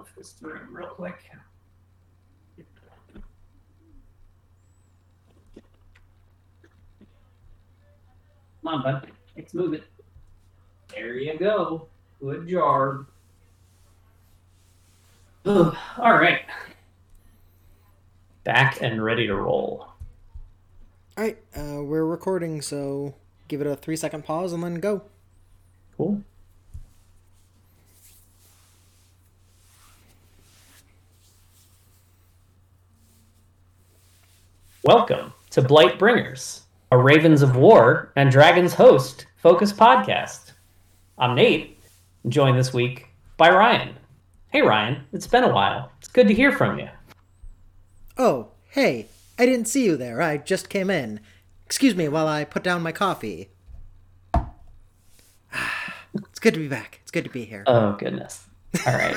move this through real quick. Come on, bud. Let's move it. There you go. Good job. Ugh, All right. Back and ready to roll. All right, uh, we're recording, so give it a three second pause and then go. Cool. Welcome to Blight Bringers, a Ravens of War and Dragons host focused podcast. I'm Nate, joined this week by Ryan. Hey Ryan, it's been a while. It's good to hear from you. Oh, hey, I didn't see you there. I just came in. Excuse me while I put down my coffee. It's good to be back. It's good to be here. Oh goodness. All right.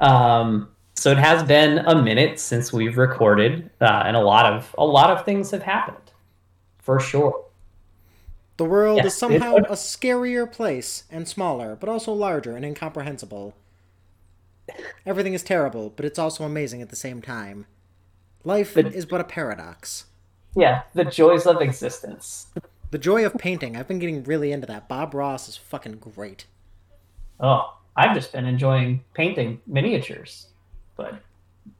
um so it has been a minute since we've recorded uh, and a lot of a lot of things have happened. For sure. The world Yeah, is somehow a scarier place and smaller, but also larger and incomprehensible. Everything is terrible, but it's also amazing at the same time. Life But- is but a paradox. Yeah, the joys of existence. The joy of painting. I've been getting really into that. Bob Ross is fucking great. Oh, I've just been enjoying painting miniatures. But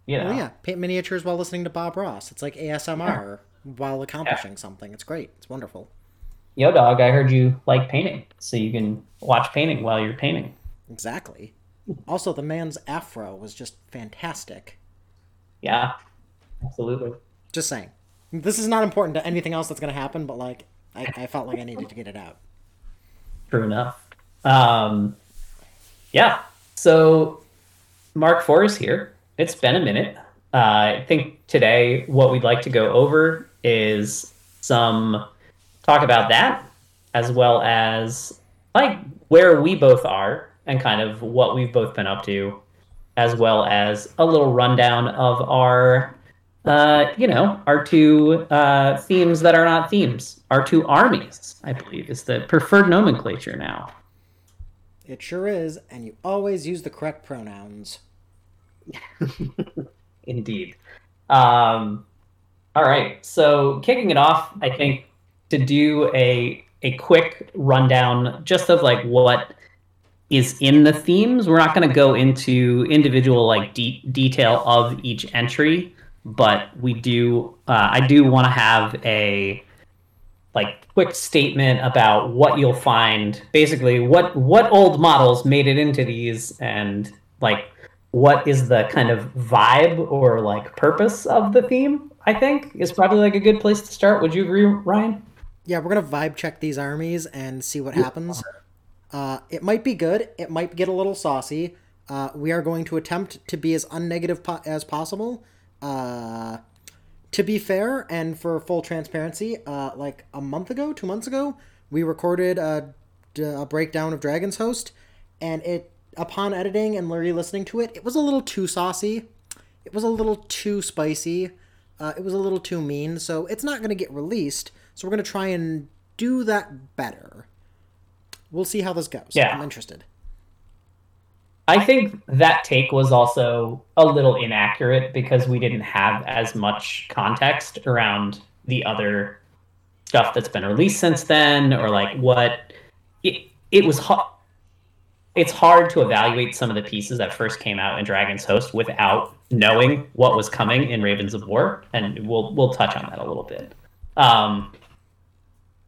you know, Oh yeah, paint miniatures while listening to Bob Ross. It's like ASMR while accomplishing something. It's great. It's wonderful. yo dog, I heard you like painting, so you can watch painting while you're painting. Exactly. Also, the man's afro was just fantastic. Yeah, absolutely. Just saying. This is not important to anything else that's going to happen, but like, I, I felt like I needed to get it out. True enough. Um, yeah. So Mark Four is here. It's been a minute. Uh, I think today what we'd like to go over is some talk about that, as well as like where we both are and kind of what we've both been up to, as well as a little rundown of our, uh, you know, our two uh, themes that are not themes, our two armies. I believe is the preferred nomenclature now. It sure is, and you always use the correct pronouns. Indeed. Um, all right. So kicking it off, I think to do a a quick rundown just of like what is in the themes. We're not going to go into individual like de- detail of each entry, but we do. Uh, I do want to have a like quick statement about what you'll find. Basically, what what old models made it into these, and like what is the kind of vibe or like purpose of the theme. I think is probably like a good place to start. Would you agree, Ryan? Yeah, we're gonna vibe check these armies and see what happens. Uh, it might be good. It might get a little saucy. Uh, we are going to attempt to be as unnegative po- as possible. Uh, to be fair and for full transparency, uh, like a month ago, two months ago, we recorded a, a breakdown of Dragon's Host, and it upon editing and re-listening to it, it was a little too saucy. It was a little too spicy. Uh, it was a little too mean, so it's not going to get released. So we're going to try and do that better. We'll see how this goes. Yeah. I'm interested. I think that take was also a little inaccurate because we didn't have as much context around the other stuff that's been released since then, or like what it it was. Hu- it's hard to evaluate some of the pieces that first came out in Dragon's Host without knowing what was coming in Ravens of War, and we'll we'll touch on that a little bit. Um,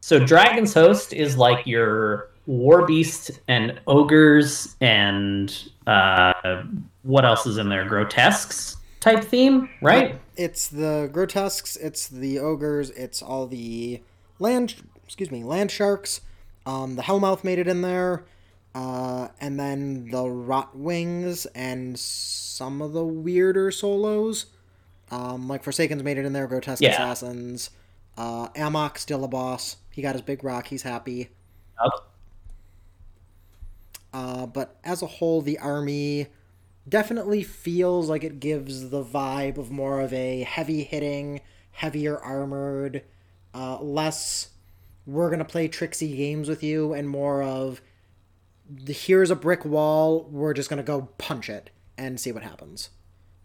so Dragon's Host is like your war beast and ogres and uh, what else is in there? Grotesques type theme, right? It's the grotesques, it's the ogres, it's all the land excuse me, land sharks. Um, the Hellmouth made it in there. Uh, and then the Rot Wings and some of the weirder solos. Um, like Forsaken's made it in there, Grotesque Yeah. Assassins. Uh, Amok still a boss. He got his big rock, he's happy. Yep. Uh, but as a whole, the army definitely feels like it gives the vibe of more of a heavy hitting, heavier armored, uh, less we're gonna play tricksy games with you, and more of here's a brick wall. We're just gonna go punch it and see what happens.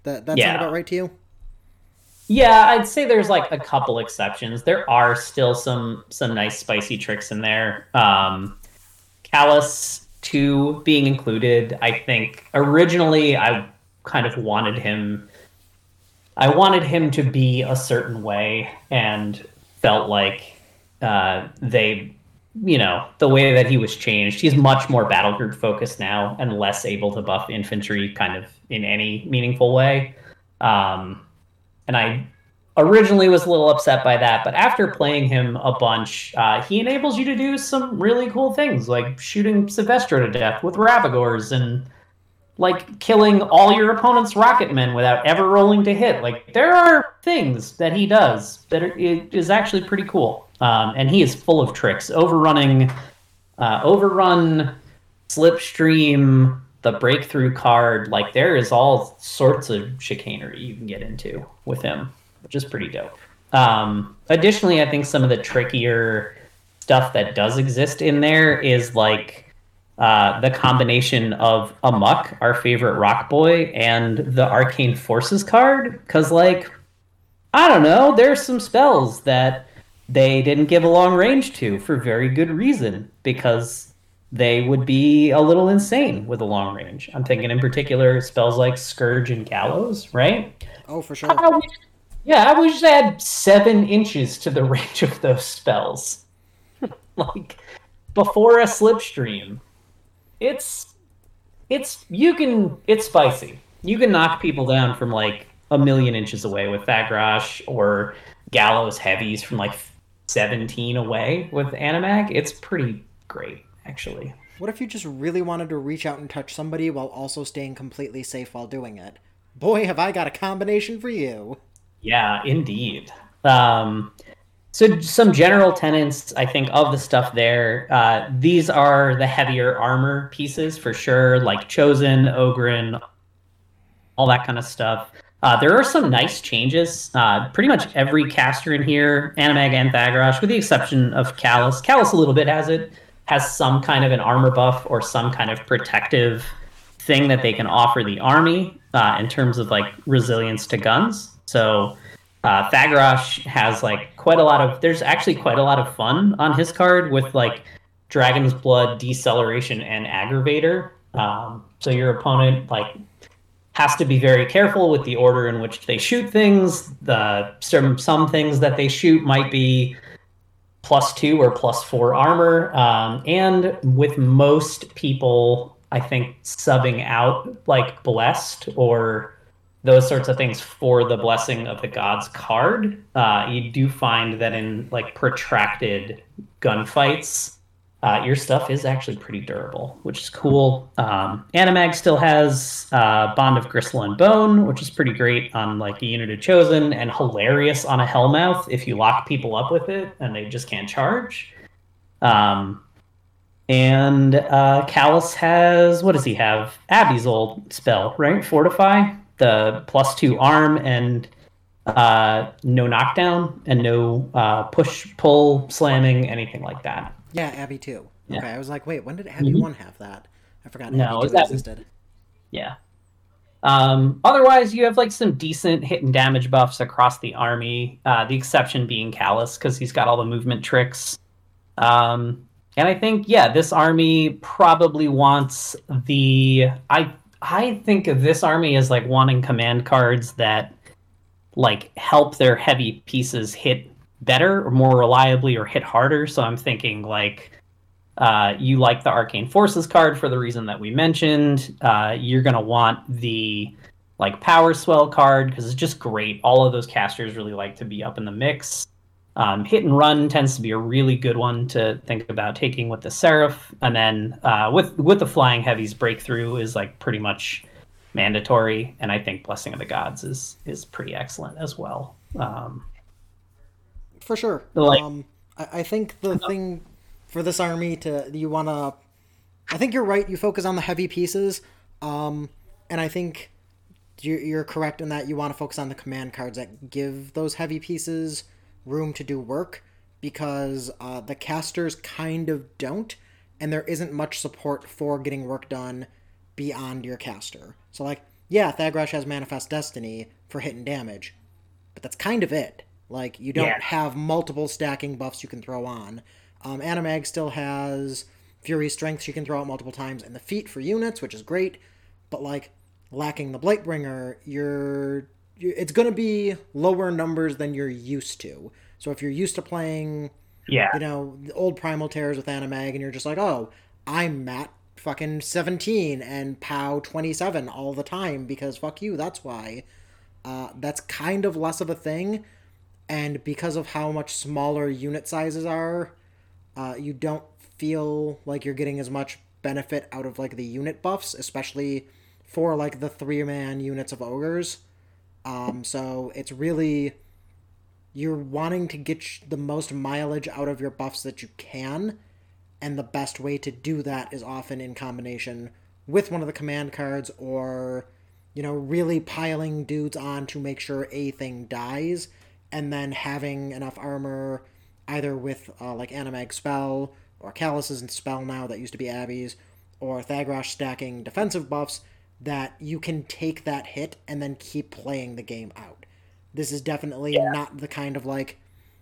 That that Yeah. sound about right to you? Yeah, I'd say there's like a couple exceptions. There are still some some nice spicy tricks in there. Um, Kallus two being included. I think originally I kind of wanted him. I wanted him to be a certain way, and felt like uh, they, you know, the way that he was changed. He's much more battle group focused now, and less able to buff infantry kind of in any meaningful way. Um, and I originally was a little upset by that, but after playing him a bunch, uh, he enables you to do some really cool things, like shooting Sylvester to death with Ravagores and like killing all your opponent's rocket men without ever rolling to hit. Like there are things that he does that are, actually pretty cool, um, and he is full of tricks, overrunning, uh, overrun, slipstream, the breakthrough card. Like there is all sorts of chicanery you can get into with him, which is pretty dope. Um, additionally, I think some of the trickier stuff that does exist in there is like uh, the combination of Amok, our favorite rock boy, and the Arcane Forces card. Because, like, I don't know, there's some spells that they didn't give a long range to for very good reason because they would be a little insane with a long range. I'm thinking in particular spells like Scourge and Gallows, right? Oh, for sure. I wish- yeah, I wish I had seven inches to the range of those spells. like before a slipstream. It's it's you can it's spicy. You can knock people down from like a million inches away with Thagrosh or Gallows heavies from like 17 away with Anamag. It's pretty great, actually. What if you just really wanted to reach out and touch somebody while also staying completely safe while doing it? Boy, have I got a combination for you. Yeah, indeed. Um, so some general tenets, I think, of the stuff there. Uh, these are the heavier armor pieces for sure, like Chosen, Ogrun, all that kind of stuff. Uh, there are some nice changes. Uh, pretty much every caster in here, Anamag and Thagrosh, with the exception of Kallus. Kallus a little bit has it, has some kind of an armor buff or some kind of protective thing that they can offer the army uh, in terms of like resilience to guns. So uh, Thagrosh has like quite a lot of. There's actually quite a lot of fun on his card with like Dragon's Blood, Deceleration, and Aggravator. Um, so your opponent like has to be very careful with the order in which they shoot things. The some some things that they shoot might be plus two or plus four armor, um, and with most people, I think subbing out like blessed or those sorts of things for the blessing of the gods card. Uh, you do find that in like protracted gunfights, uh, your stuff is actually pretty durable, which is cool. Um, Anamag still has uh, Bond of Gristle and Bone, which is pretty great on like a unit of Chosen, and hilarious on a Hellmouth if you lock people up with it and they just can't charge. Um, and uh, Kallus has what does he have? Abby's old spell, right? Fortify, the plus two arm and uh, no knockdown and no uh, push, pull, slamming, anything like that. Yeah, Abby too. Yeah. Okay, I was like, wait, when did Abby Mhm. one have that? I forgot No, Abby two existed. Yeah. Um, otherwise, you have like some decent hit and damage buffs across the army. Uh, the exception being Kallus because he's got all the movement tricks. Um, and I think yeah, this army probably wants the I I think of this army as like wanting command cards that like help their heavy pieces hit better or more reliably or hit harder. So I'm thinking like uh, you like the Arcane Forces card for the reason that we mentioned. Uh, you're gonna want the like Power Swell card because it's just great. All of those casters really like to be up in the mix. Um, hit and run tends to be a really good one to think about taking with the Seraph, and then uh, with with the Flying Heavies breakthrough is like pretty much mandatory, and I think Blessing of the Gods is is pretty excellent as well. Um, For sure. Like- um, I, I think the thing for this army to you want to, I think you're right. You focus on the heavy pieces, um, and I think you're, you're correct in that you want to focus on the command cards that give those heavy pieces room to do work because uh, the casters kind of don't. and there isn't much support for getting work done beyond your caster. So like, yeah, Thagrosh has Manifest Destiny for hit and damage, but that's kind of it. Like you don't Yeah. have multiple stacking buffs you can throw on. Um, Anamag still has Fury Strength she can throw out multiple times, and the feet for units, which is great. But like lacking the Blightbringer, you're you, it's going to be lower numbers than you're used to. So if you're used to playing, Yeah. you know, the old Primal Tears with Anamag, and you're just like, oh, I'm Matt fucking 17 and POW 27 all the time because fuck you, that's why. Uh, that's kind of less of a thing. And because of how much smaller unit sizes are, uh, you don't feel like you're getting as much benefit out of like the unit buffs, especially for like the three man units of ogres. Um, so it's really you're wanting to get the most mileage out of your buffs that you can, and the best way to do that is often in combination with one of the command cards or you know really piling dudes on to make sure a thing dies and then having enough armor either with uh, like Anamag spell or Kallus's and spell now that used to be abby's or thagrosh stacking defensive buffs that you can take that hit and then keep playing the game out. This is definitely not the kind of like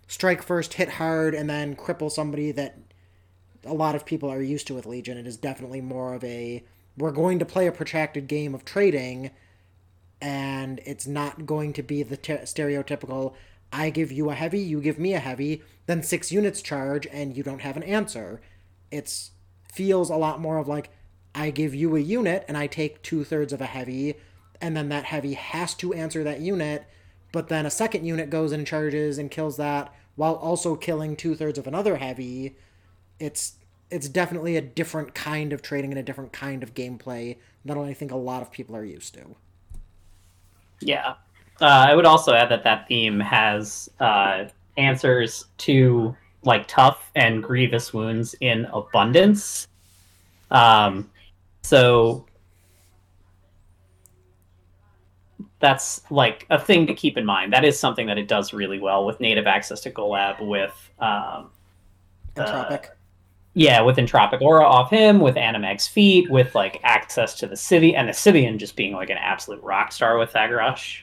strike first hit hard and then cripple somebody that a lot of people are used to with legion. It is definitely more of a we're going to play a protracted game of trading and it's not going to be the te- stereotypical I give you a heavy, you give me a heavy, then six units charge and you don't have an answer. It's feels a lot more of like I give you a unit and I take two thirds of a heavy, and then that heavy has to answer that unit, but then a second unit goes and charges and kills that while also killing two thirds of another heavy. It's it's definitely a different kind of trading and a different kind of gameplay that I think a lot of people are used to. Yeah. Uh, I would also add that that theme has uh, answers to like tough and grievous wounds in abundance. Um, so that's like a thing to keep in mind. That is something that it does really well with native access to Golab with um, Entropic. yeah, with Entropic Aura off him, with Anamag's feet, with like access to the city, and the Scythean just being like an absolute rock star with Thagrosh.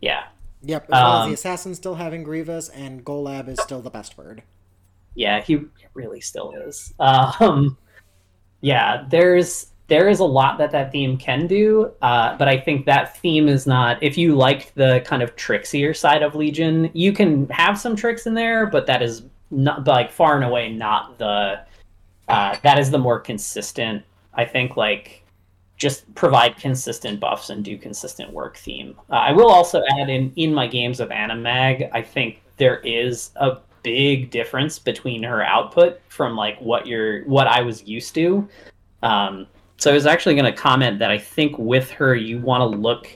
Yeah, Yep, as well as Um, the assassin still having Grievous, and Golab is still the best word. yeah, he really still is. Um, yeah, there's there is a lot that that theme can do, uh, but I think that theme is not. If you like the kind of trixier side of Legion, you can have some tricks in there, but that is not like far and away not the. Uh, that is the more consistent. I think like just provide consistent buffs and do consistent work theme. Uh, I will also add in in my games of Anamag, I think there is a big difference between her output from like what you're what I was used to. Um, so I was actually going to comment that I think with her you want to look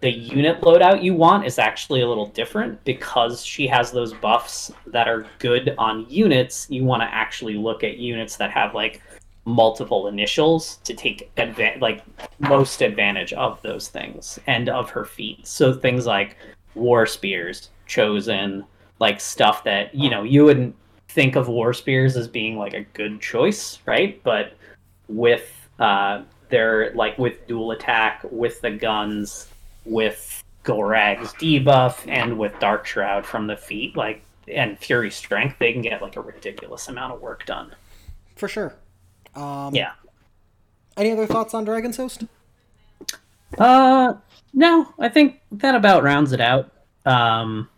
the unit loadout you want is actually a little different because she has those buffs that are good on units. You want to actually look at units that have like multiple initials to take adva- like most advantage of those things and of her feat. So things like war spears, chosen, like stuff that you know you wouldn't think of war spears as being like a good choice, right? But with uh, their like with dual attack, with the guns, with Gorag's debuff, and with Dark Shroud from the feet, like and Fury Strength, they can get like a ridiculous amount of work done. For sure. Um, Yeah. Any other thoughts on Dragon's Host? Uh, no, I think that about rounds it out. Um,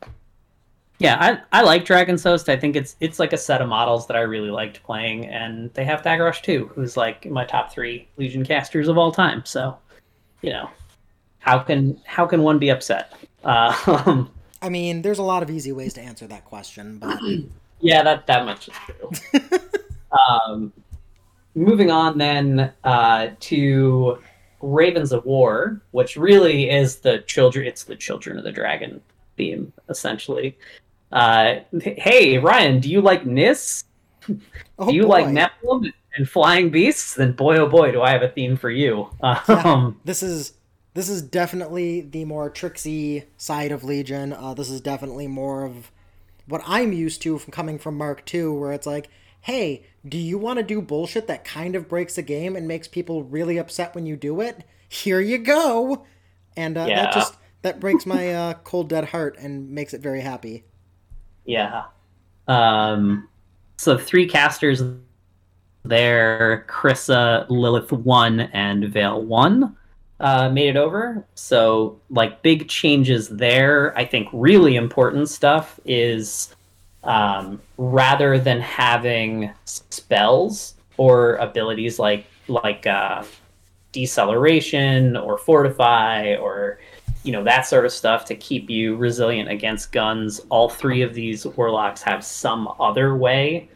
yeah, I, I like Dragon's Host. I think it's it's like a set of models that I really liked playing, and they have Thagrosh too, who's like my top three Legion casters of all time. So, you know, how can how can one be upset? Uh, I mean, there's a lot of easy ways to answer that question, but yeah, that that much is true. um, moving on then uh, to Ravens of War, which really is the children. It's the Children of the Dragon theme, essentially. Uh, hey, Ryan, do you like Nis? oh, do you like boy. Nephilim and flying beasts? Then boy, oh boy, do I have a theme for you. Um, this is this is definitely the more tricksy side of Legion. Uh, this is definitely more of what I'm used to from coming from Mark II, where it's like, hey, do you want to do bullshit that kind of breaks the game and makes people really upset when you do it? Here you go. And uh, Yeah. that just that breaks my uh, cold dead heart and makes it very happy. Yeah. Um, so three casters there Kryssa, Lylyth 1, and Vayl 1 uh, made it over. So, like, big changes there. I think really important stuff is um, rather than having spells or abilities like like uh, deceleration or fortify or you know that sort of stuff to keep you resilient against guns. All three of these warlocks have some other way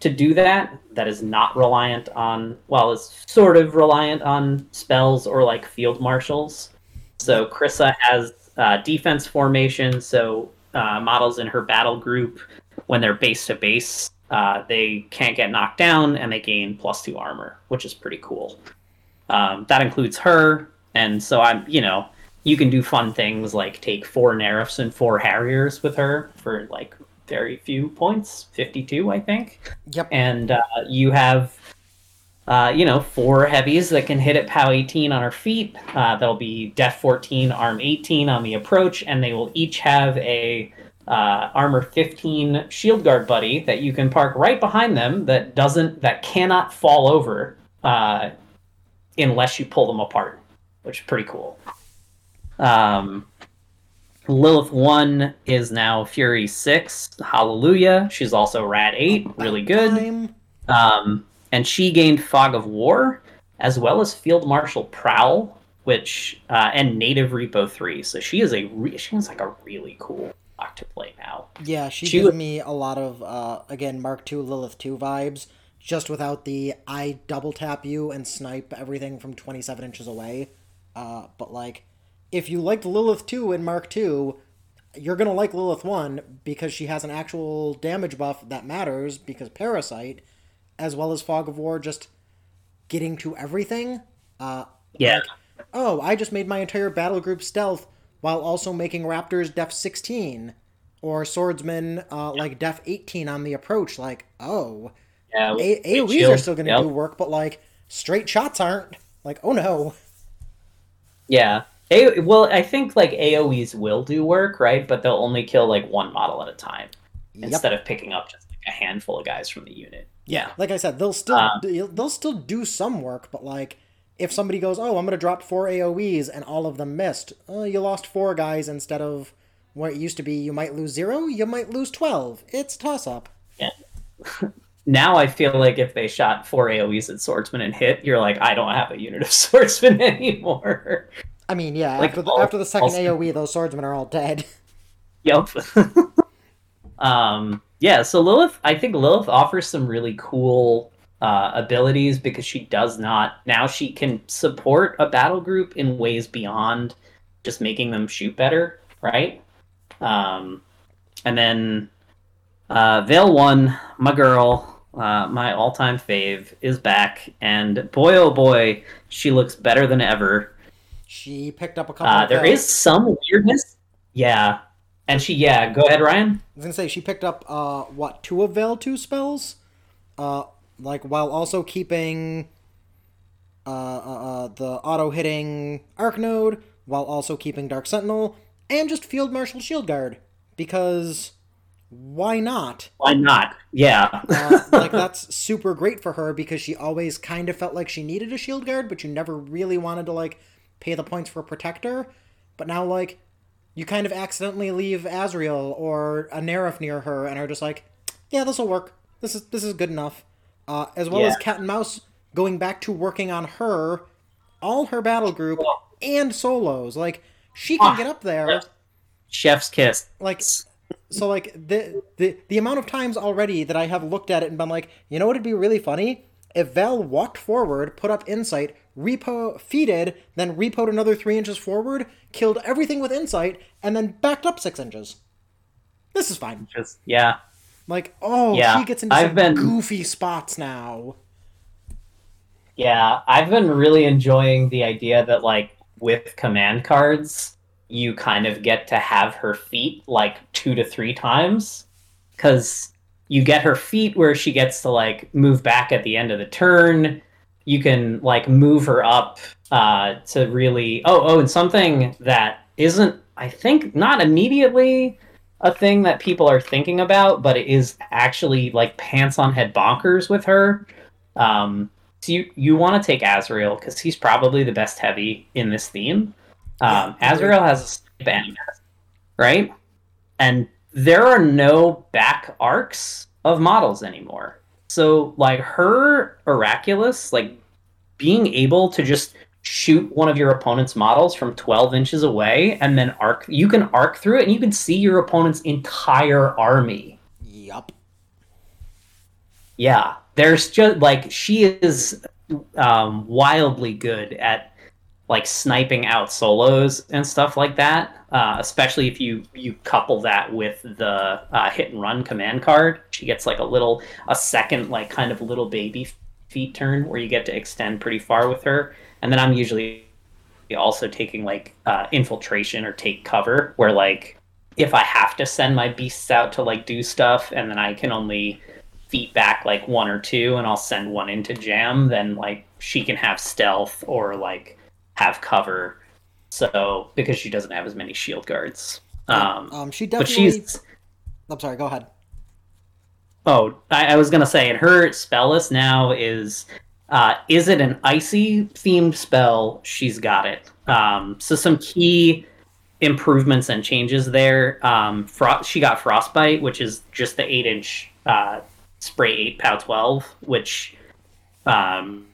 to do that that is not reliant on well is sort of reliant on spells or like field marshals. So Kryssa has uh, defense formation so uh, models in her battle group when they're base to base uh, they can't get knocked down and they gain plus two armor which is pretty cool. Um, that includes her and so i'm you know you can do fun things like take four Nerfs and four Harriers with her for like very few points, 52, I think. Yep. And uh, you have, uh, you know, four heavies that can hit at POW 18 on her feet. Uh, they'll be Def 14, Arm 18 on the approach, and they will each have a uh, Armor 15 Shield Guard buddy that you can park right behind them that doesn't, that cannot fall over uh, unless you pull them apart, which is pretty cool. Um, Lylyth 1 is now Fury 6. Hallelujah. She's also Rat 8. Really good. Um, and she gained Fog of War, as well as Field Marshal Prowl, which uh, and Native Repo 3. So she is a re- she is like a really cool block to play now. Yeah, she, She gives me a lot of uh, again Mark II Lylyth two vibes, just without the I double tap you and snipe everything from twenty seven inches away. Uh, but like, if you liked Lylyth two in Mark 2, you're gonna like Lylyth one because she has an actual damage buff that matters because Parasite, as well as Fog of War, just getting to everything. Uh, Yeah. oh, I just made my entire battle group stealth while also making Raptors def 16 or Swordsman uh, like def 18 on the approach. Like, oh, Yeah. A- AoEs are still going to Yep. do work, but like straight shots aren't. Like, oh no. Yeah. A- well, I think like AoEs will do work, right? But they'll only kill like one model at a time Yep. instead of picking up just like a handful of guys from the unit. Yeah. Like I said, they'll still Um, they'll still do some work, but like if somebody goes, "Oh, I'm going to drop four AoEs," and all of them missed, oh, you lost four guys instead of what it used to be. You might lose zero. You might lose twelve. It's toss up. Yeah. Now I feel like if they shot four AoEs at swordsman and hit, you're like, I don't have a unit of swordsman anymore. I mean, yeah. Like, after the all- after the second also- AOE, those swordsmen are all dead. Yep. um, yeah, so Lylyth, I think Lylyth offers some really cool uh, abilities because she does not. Now she can support a battle group in ways beyond just making them shoot better, right? Um, and then uh, Vayl 1, my girl, uh, my all time fave, is back. And boy, oh boy, she looks better than ever. She picked up a couple. Uh, of there is some weirdness. Yeah. And she, yeah, go ahead, Ryan. I was gonna say she picked up uh what two of Vayl two spells, uh like while also keeping uh, uh, uh the auto hitting Arc Node while also keeping Dark Sentinel and just Field Marshal Shield Guard because why not? Why not? Yeah. Uh, like that's super great for her because she always kind of felt like she needed a shield guard, but you never really wanted to like pay the points for protector. But now like you kind of accidentally leave Azrael or a Neraph near her and are just like, yeah, this will work. This is this is good enough. Uh, as well as Cat and Mouse going back to working on her, all her battle group and solos. Like she can Ah, get up there Chef's kiss. like so like the the the amount of times already that I have looked at it and been like, you know what would be really funny? If Vayl walked forward, put up insight, repo feeded, then repoed another three inches forward, killed everything with insight, and then backed up six inches. This is fine. Just yeah. Like, oh, Yeah, she gets into I've some been- goofy spots now. Yeah. I've been really enjoying the idea that like with command cards, you kind of get to have her feet like two to three times. Cause you get her feet where she gets to like move back at the end of the turn. You can like move her up uh, to really. Oh, oh, and something that isn't, I think, not immediately a thing that people are thinking about, but it is actually like pants on head bonkers with her. Um, so you you want to take Azrael because he's probably the best heavy in this theme. Um, Yeah, Azrael has a band, right? And there are no back arcs of models anymore. So like her Oraculus, like being able to just shoot one of your opponent's models from 12 inches away and then arc you can arc through it and you can see your opponent's entire army Yup. yeah there's just like she is um, wildly good at like sniping out solos and stuff like that uh, especially if you you couple that with the uh, hit and run command card. She gets like a little a second like kind of little baby feet turn where you get to extend pretty far with her. And then i'm usually also taking like uh, infiltration or take cover where like if i have to send my beasts out to like do stuff and then i can only feet back like one or two and i'll send one into jam then like she can have stealth or like have cover so because she doesn't have as many shield guards um, Um, she but she's I'm sorry. Go ahead. Oh, I, I was gonna say, and her spell list now is, uh, is it an icy themed spell? She's got it. Um, so some key improvements and changes there. Um, fro- she got frostbite, which is just the eight inch uh, spray eight pow twelve, which um,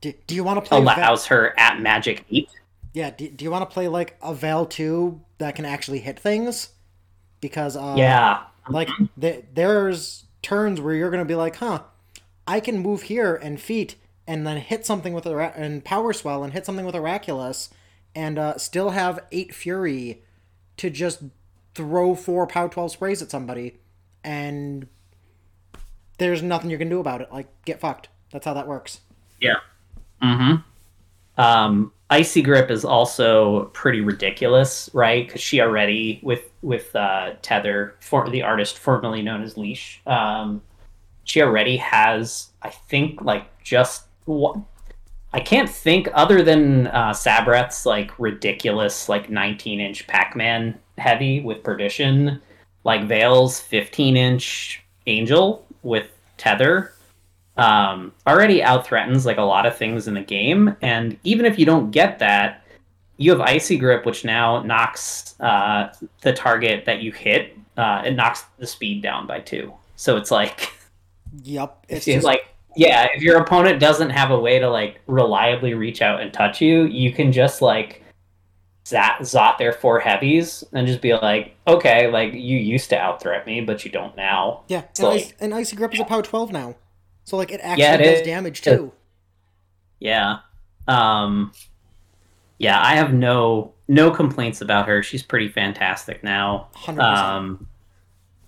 Do, do you want to play? Va- allows her at magic eight. yeah. Do, do you want to play like a Vayl two that can actually hit things? Because uh, Yeah, like th- there's turns where you're gonna be like, huh, I can move here and feet and then hit something with a and power swell and hit something with Oraculus and uh, still have eight fury to just throw four pow twelve sprays at somebody and there's nothing you can do about it. Like get fucked. That's how that works. Yeah. Mm-hmm. Um, Icy Grip is also pretty ridiculous, right? Because she already with with uh, Tether, for the artist formerly known as Leash, um, she already has, I think, like just what. I can't think other than uh, Sabreth's like ridiculous like 19 inch Pac-Man heavy with Perdition, like Vayl's 15 inch Angel with Tether um, already out threatens like a lot of things in the game. And even if you don't get that, you have Icy Grip, which now knocks uh, the target that you hit. Uh, it knocks the speed down by two. So it's like, Yep. It's it's just like, yeah, if your opponent doesn't have a way to like reliably reach out and touch you, you can just like zat, zot their four heavies and just be like, okay, like you used to out threat me, but you don't now. yeah. And, ice, and icy grip is a power twelve now, so like it actually Yeah, it does is. damage too. Yeah. Um yeah, I have no no complaints about her. She's pretty fantastic now. Hundred percent. Um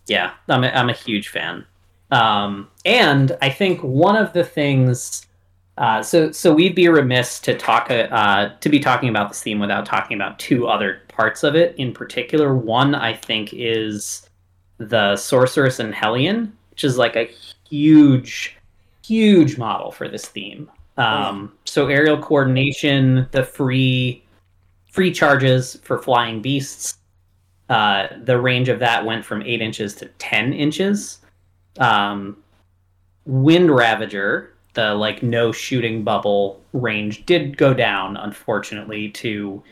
yeah, I'm a, I'm a huge fan. Um and I think one of the things uh, so so we'd be remiss to talk uh, to be talking about this theme without talking about two other parts of it in particular. One I think is the sorceress and Hellion, which is like a huge, huge model for this theme. Um, so aerial coordination, the free free charges for flying beasts. Uh, the range of that went from eight inches to ten inches. Um, Wind Ravager, the like no shooting bubble range, did go down unfortunately to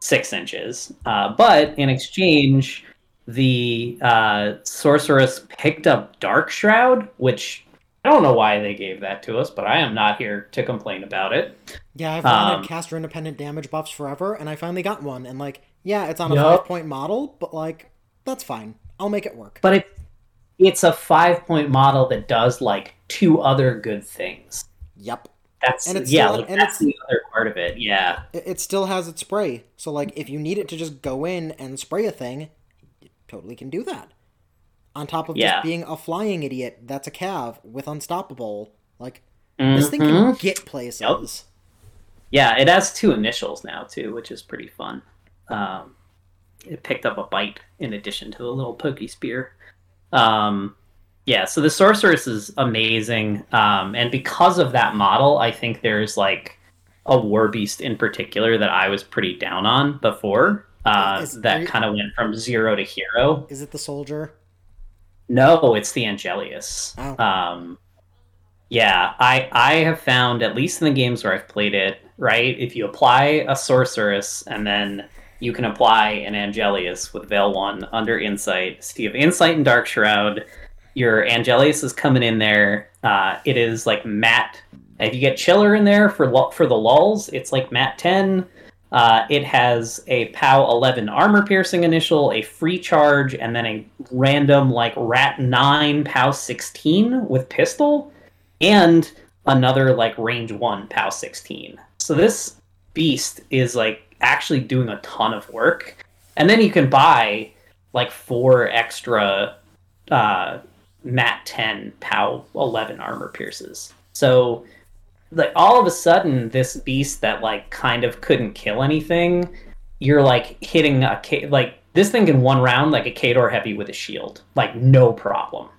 six inches. Uh, but in exchange, the uh, sorceress picked up Dark Shroud, which I don't know why they gave that to us, but I am not here to complain about it. Yeah, I've wanted Um, caster independent damage buffs forever, and I finally got one. And like, yeah, it's on a Yup. five point model, but like, that's fine. I'll make it work. But it, it's a five point model that does like two other good things. Yep. That's And it's yeah, still- like, and that's it's- the other part of it. Yeah, It, it still has its spray, so like, if you need it to just go in and spray a thing, you totally can do that. On top of Yeah. just being a flying idiot, that's a cav with unstoppable. Like, this thing Mhm. can get places. Yeah, it has two initials now too, which is pretty fun. Um, it picked up a bite in addition to the little pokey spear. Um, Yeah, so the sorceress is amazing, um, and because of that model, I think there's like a war beast in particular that I was pretty down on before. Uh, Is- that kind of went from zero to hero. Is it the soldier? No, it's the Angelius. Oh. Um, yeah, I I have found at least in the games where I've played it, right? If you apply a sorceress and then you can apply an Angelius with Vayl One under Insight. So you have Insight and Dark Shroud. Your Angelius is coming in there. Uh, it is like Mat. If you get Chiller in there for for the lulls, it's like Mat Ten. Uh, it has a POW 11 armor piercing initial, a free charge, and then a random like Rat 9 POW 16 with pistol, and another like range 1 POW 16. So this beast is like actually doing a ton of work. And then you can buy like four extra uh, Mat 10 POW 11 armor pierces. So like all of a sudden this beast that like kind of couldn't kill anything you're like hitting a K- like this thing can one round like a Khador heavy with a shield. Like no problem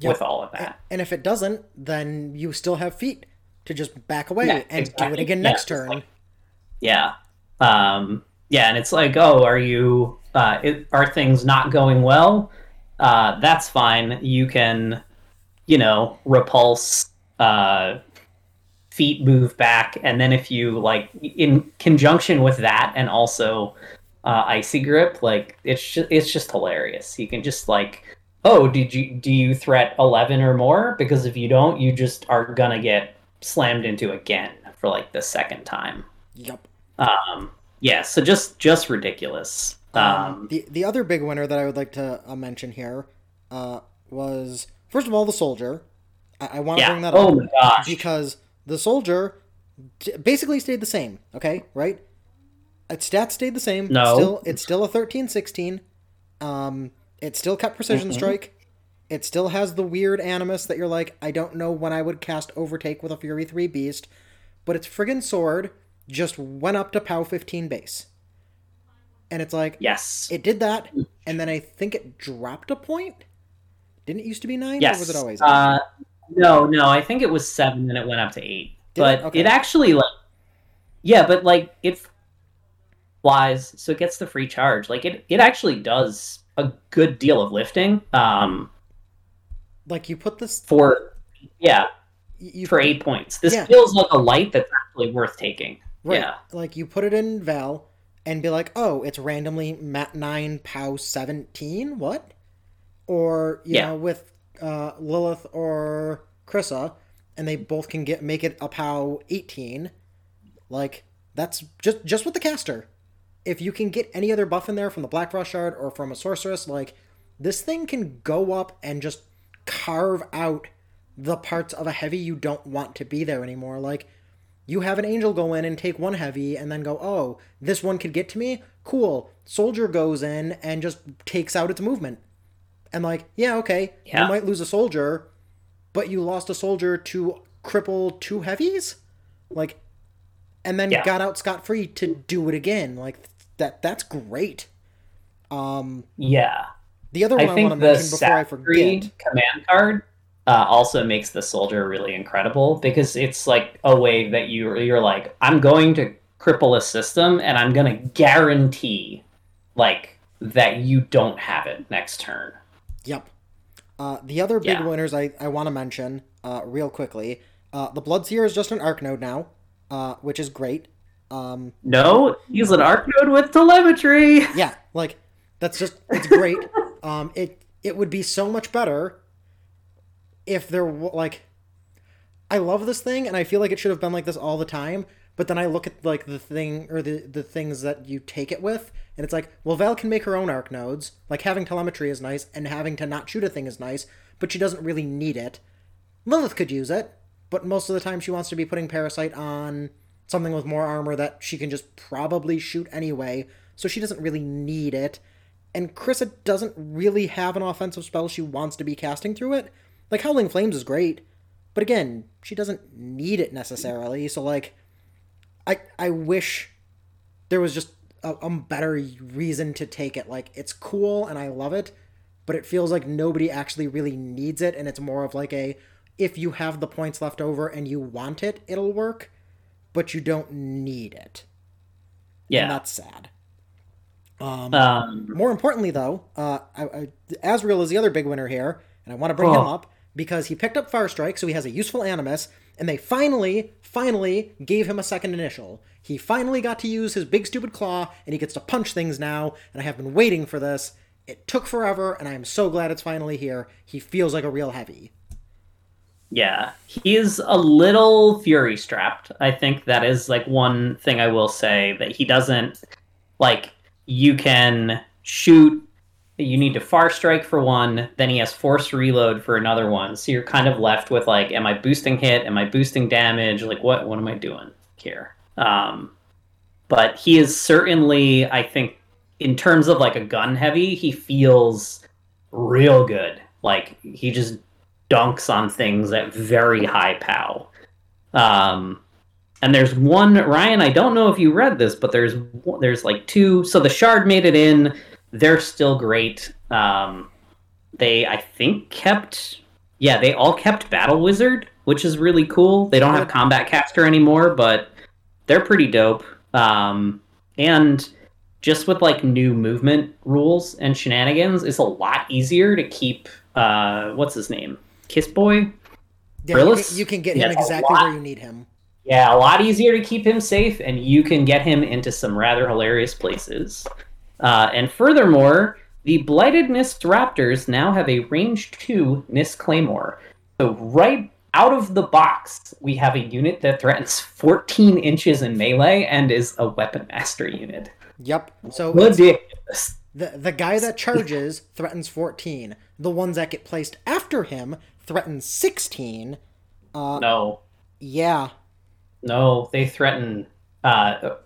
Yep. with all of that. And if it doesn't, then you still have feet to just back away Yeah, and do it again Yeah, next turn. like- yeah. Um yeah and it's like oh are you uh it, are things not going well? Uh that's fine. You can you know repulse uh feet move back and then if you like in conjunction with that and also uh, icy grip like it's just it's just hilarious. You can just like oh did you do you threat 11 or more? Because if you don't you just are gonna get slammed into again for like the second time. Yep. um yeah so just just ridiculous. Um the the other big winner that I would like to uh, mention here uh, was first of all the soldier. I, I want to yeah. bring that oh up because the soldier t- basically stayed the same. Okay, right? Its stats stayed the same. No. Still, it's still a 13-16. Um, it still kept precision Mhm. strike. It still has the weird animus that you're like, I don't know when I would cast overtake with a Fury 3 beast, but its friggin' sword just went up to POW 15 base. And it's like, yes it did that, and then I think it dropped a point. Didn't it used to be nine, yes or was it always? uh no no i think it was seven and it went up to eight Did but it? Okay. it actually like yeah but like it flies so it gets the free charge like it it actually does a good deal of lifting um like you put this, for yeah you for eight points this Yeah. feels like a light that's actually worth taking Right. yeah Like you put it in Vayl and be like, oh, it's randomly Mat 9 POW 17? What? Or, you Yeah. know, with uh, Lylyth or Kryssa, and they both can get make it a POW 18. Like, that's just just with the caster. If you can get any other buff in there from the Black Frost Shard or from a sorceress, like, this thing can go up and just carve out the parts of a heavy you don't want to be there anymore. Like, you have an angel go in and take one heavy and then go, oh, this one could get to me? Cool. Soldier goes in and just takes out its movement. And like, yeah, okay, Yeah. you might lose a soldier, but you lost a soldier to cripple two heavies? Like and then Yeah. got out scot free to do it again. Like that that's great. Um yeah the other one I I, want to mention before I forget. command card uh, also makes the soldier really incredible because it's like a way that you you're like I'm going to cripple a system and I'm going to guarantee like that you don't have it next turn. Yep. Uh, the other big Yeah. winners I, I want to mention uh, real quickly. Uh, the Bloodseer is just an arc node now, uh, which is great. Um, No, he's an arc node with telemetry. yeah, like that's just it's great. um, it it would be so much better if there were like I love this thing and I feel like it should have been like this all the time. But then I look at like the thing or the the things that you take it with, and it's like, well, Vayl can make her own arc nodes. Like having telemetry is nice, and having to not shoot a thing is nice, but she doesn't really need it. Lylyth could use it, but most of the time she wants to be putting Parasite on something with more armor that she can just probably shoot anyway, so she doesn't really need it. And Kryssa doesn't really have an offensive spell she wants to be casting through it. Like Howling Flames is great, but again, she doesn't need it necessarily. So like, I I wish there was just a, a better reason to take it. Like it's cool and I love it, but it feels like nobody actually really needs it, and it's more of like a if you have the points left over and you want it, it'll work, but you don't need it. Yeah, and that's sad. Um, um, more importantly, though, uh, I, I, Azrael is the other big winner here, and I want to bring Oh. him up because he picked up Far Strike, so he has a useful Animus, and they finally, finally gave him a second initial. He finally got to use his big stupid claw, and he gets to punch things now, and I have been waiting for this. It took forever, and I am so glad it's finally here. He feels like a real heavy. Yeah, he is a little fury strapped. I think that is like one thing I will say that he doesn't like. You can shoot. You need to far strike for one. Then he has force reload for another one. So you're kind of left with like, am I boosting hit? Am I boosting damage? Like, what? What am I doing here? Um, but he is certainly, I think, in terms of like a gun heavy, he feels real good. Like he just dunks on things at very high pow. Um, and there's one Ryan. I don't know if you read this, but there's there's like two. So the shard made it in. They're still great. Um, they I think kept yeah they all kept Battle Wizard, which is really cool. They don't have Combat Caster anymore, but they're pretty dope. Um, and just with like new movement rules and shenanigans, it's a lot easier to keep uh what's his name? Kiss Boy? Yeah, you, can, you can get him exactly lot. where you need him. Yeah, a lot easier to keep him safe, and you can get him into some rather hilarious places. Uh, and furthermore, the Blighted Nyss Raptors now have a range 2 Nyss Claymore. So, right out of the box, we have a unit that threatens 14 inches in melee and is a Weapon Master unit. Yep. So Ridiculous. The the guy that charges threatens 14. The ones that get placed after him threaten 16. No, Yeah. no, they threaten. Uh,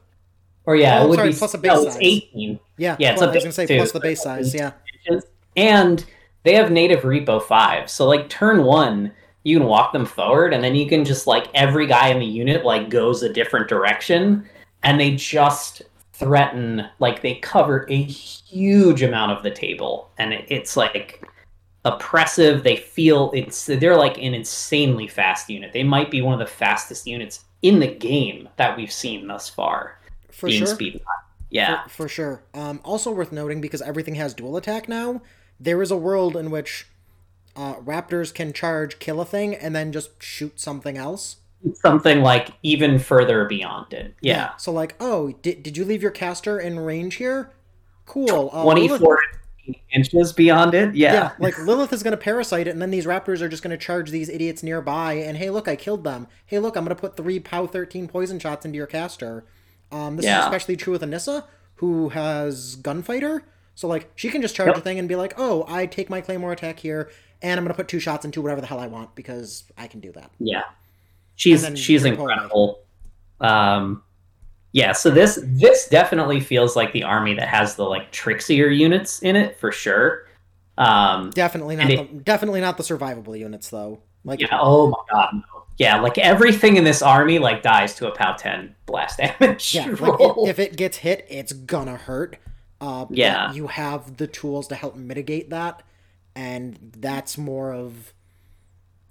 or yeah, Oh, it would sorry, be plus a base no, it's size. 18. Yeah. Yeah, it's a I was going to say big plus two. the base size. Yeah. And they have native repo five. So like turn one, you can walk them forward, and then you can just like every guy in the unit like goes a different direction, and they just threaten like they cover a huge amount of the table, and it, it's like oppressive. They feel it's they're like an insanely fast unit. They might be one of the fastest units in the game that we've seen thus far. For being sure. Yeah. For, for sure. Um, also worth noting because everything has dual attack now, there is a world in which uh, raptors can charge, kill a thing, and then just shoot something else. Something like even further beyond it. Yeah. So like, oh, did, did you leave your caster in range here? Cool. Uh, Lylyth- 24 inches beyond it. Yeah. Yeah, like Lylyth is going to parasite it, and then these raptors are just going to charge these idiots nearby. And hey, look, I killed them. Hey, look, I'm going to put three POW 13 poison shots into your caster. Um, this is especially true with Annyssa, who has Gunfighter. So like, she can just charge Yep. a thing and be like, oh, I take my Claymore attack here, and I'm going to put two shots into whatever the hell I want because I can do that. Yeah. She's she's incredible. Um yeah, so this this definitely feels like the army that has the like trixier units in it for sure. Um Definitely not, the, definitely not the survivable units though. Like, yeah, oh my god, no. Yeah, like everything in this army like dies to a POW 10 blast damage. Yeah, like it, if it gets hit, it's gonna hurt. Uh, Yeah. you have the tools to help mitigate that, and that's more of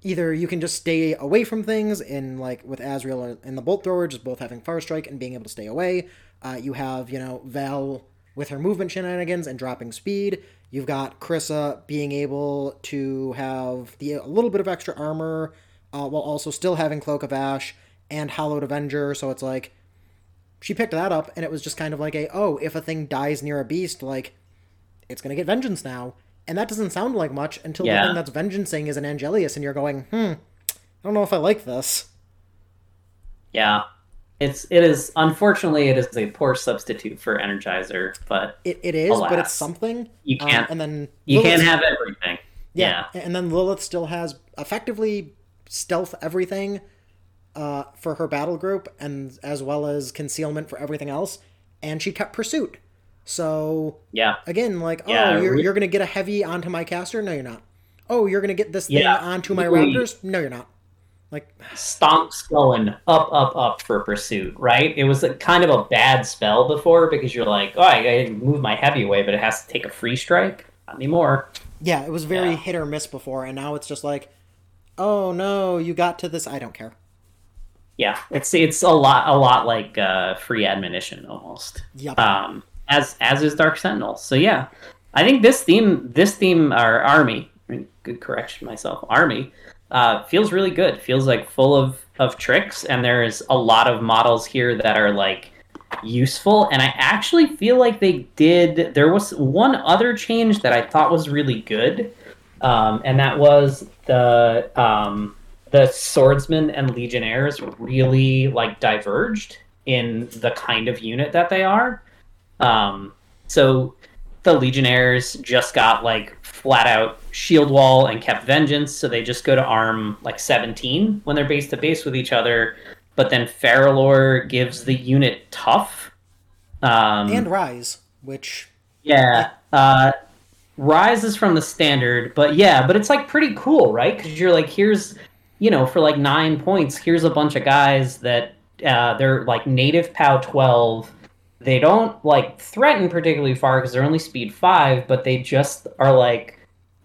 either you can just stay away from things in like with Azrael or- and the bolt thrower, just both having fire strike and being able to stay away. Uh, you have you know Vayl with her movement shenanigans and dropping speed. You've got Kryssa being able to have the a little bit of extra armor uh, while also still having Cloak of Ash and Hallowed Avenger. So it's like she picked that up and it was just kind of like a oh if a thing dies near a beast like it's gonna get vengeance now and that doesn't sound like much until the thing that's vengeancing is an angelius and you're going hmm i don't know if i like this yeah. It's it is unfortunately it is a poor substitute for Energizer, but it, it is but it's something you Um, can't and then you can't have everything. Yeah. and then Lylyth still has effectively stealth everything uh, for her battle group and as well as concealment for everything else and she kept pursuit so Yeah. Again, like, Yeah, oh, you're, re- you're to get a heavy onto my caster? No, you're not. Oh, you're to get this thing onto my really. raptors? No, you're not. Like, stomps going up, up, up for pursuit, right? It was a kind of a bad spell before because you're like, oh, I gotta move my heavy away, but it has to take a free strike. Not anymore. Yeah, it was very Yeah. hit or miss before, and now it's just like, oh no, you got to this. I don't care. Yeah, it's it's a lot a lot like uh, free admonition almost. Yep. Um, as as is Dark Sentinel. So yeah, I think this theme this theme our army good correction myself army uh, feels really good. Feels like full of of tricks, and there's a lot of models here that are like useful. And I actually feel like they did. There was one other change that I thought was really good, um, and that was the um, the swordsmen and legionnaires really like diverged in the kind of unit that they are. Um, so the legionnaires just got like flat out shield wall and kept vengeance, so they just go to arm like 17 when they're base to base with each other. But then Faralor gives the unit tough. Um, and Rise, which yeah. Uh, Rise is from the standard, but yeah, but it's like pretty cool, right? Because you're like, here's, you know, for like nine points, here's a bunch of guys that uh, they're like native POW 12. They don't like threaten particularly far because they're only speed five, but they just are like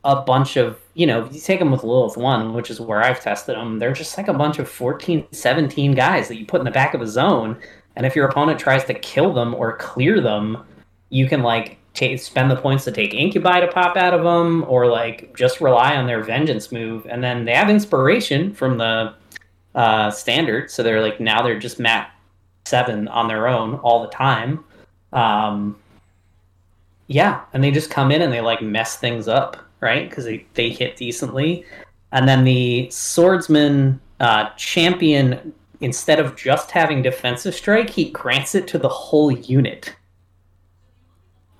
a bunch of, you know, you take them with Lylyth 1, which is where I've tested them, they're just like a bunch of 14, 17 guys that you put in the back of a zone. And if your opponent tries to kill them or clear them, you can like ta spend the points to take incubi to pop out of them or like just rely on their vengeance move. And then they have inspiration from the uh, standard. So they're like now they're just map seven on their own all the time. Um, yeah. And they just come in and they like mess things up right? Because they, they hit decently. And then the swordsman uh, champion instead of just having defensive strike he grants it to the whole unit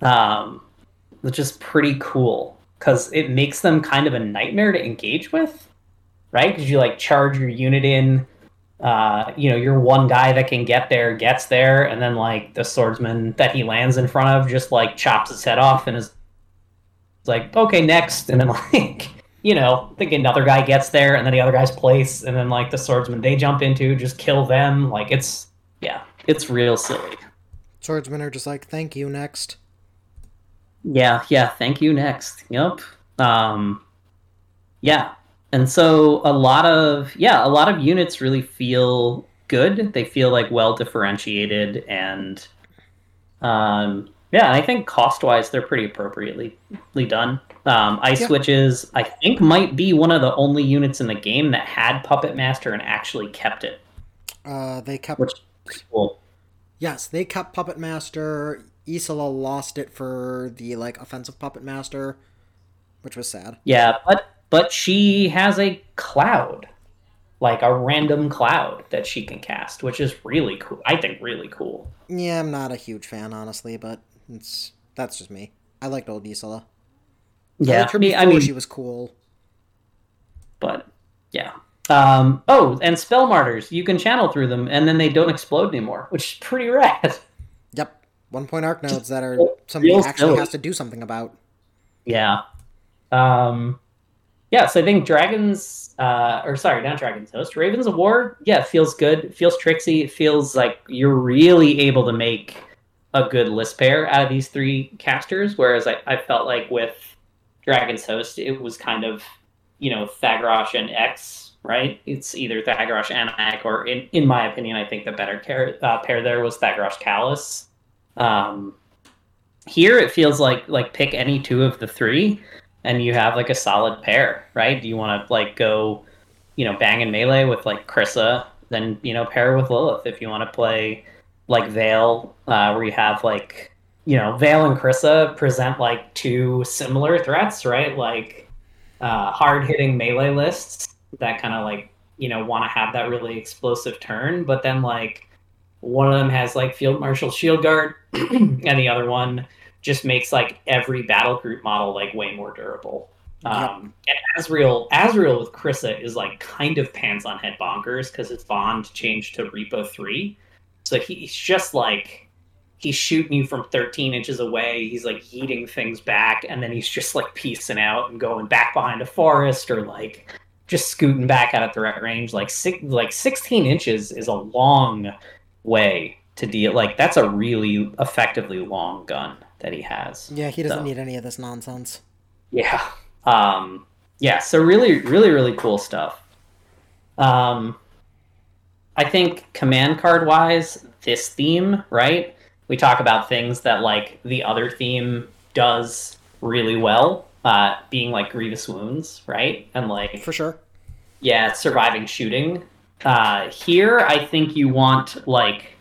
um, which is pretty cool because it makes them kind of a nightmare to engage with, right? Because you like charge your unit in, uh, you know, you're one guy that can get there gets there, and then like the swordsman that he lands in front of just like chops his head off and is like, okay, next, and then like. You know, think another guy gets there, and then the other guy's place, and then like the swordsman they jump into, just kill them. Like it's, yeah, it's real silly. swordsmen are just like, thank you, next. Yeah, yeah. Thank you. Next. Yep. Um, yeah. And so a lot of yeah, a lot of units really feel good. They feel like well differentiated and um, yeah, I think cost wise they're pretty appropriately done. Um, Ice Yeah. Witches, I think, might be one of the only units in the game that had Puppet Master and actually kept it, Uh, they kept which is cool. yes, they kept Puppet Master. Isola lost it for the like offensive Puppet Master, which was sad. Yeah, but but she has a cloud, like a random cloud that she can cast, which is really cool. I think really cool. Yeah, I'm not a huge fan, honestly, but it's that's just me. I liked old Isola. Yeah, I mean, I mean, she was cool. but yeah. Um, oh, and spell martyrs, you can channel through them, and then they don't explode anymore, which is pretty rad. One point arc nodes that are somebody actually silly. has to do something about. Yeah. Um, yeah, so I think Dragons, uh, or sorry, not Dragons Host, Ravens of War, yeah, feels good. Feels tricksy. Feels like you're really able to make a good list pair out of these three casters, whereas I, I felt like with Dragon's Host, it was kind of, you know, Thagrosh and X, right? It's either Thagrosh and Ak, or in, in my opinion, I think the better pair, uh, pair there was Thagrosh Kallus. Um, here it feels like like pick any two of the three and you have like a solid pair right? Do you want to like go you know bang and melee with like Kryssa, then you know pair with Lylyth. If you want to play like Vayl, uh, where you have like you know Vayl and Kryssa present like two similar threats right? Like uh, hard hitting melee lists that kind of like you know want to have that really explosive turn but then like one of them has like field marshal shield guard and the other one just makes like every battle group model like way more durable. Um, And Azrael, Azrael with Kryssa is like kind of pants on head bonkers because his bond changed to Repo three, so he's just like he's shooting you from 13 inches away. He's like yeeting things back, and then he's just like piecing out and going back behind a forest or like just scooting back out at the right range. Like six, like 16 inches is a long way to deal. Like that's a really effectively long gun that he has. Yeah, he doesn't So- need any of this nonsense. Yeah. Um, yeah. So really, really, really cool stuff. Um, I think command card wise, this theme, right? We talk about things that like the other theme does really well, uh, being like grievous wounds, right? And like For sure. yeah, surviving shooting. Uh, here, I think you want like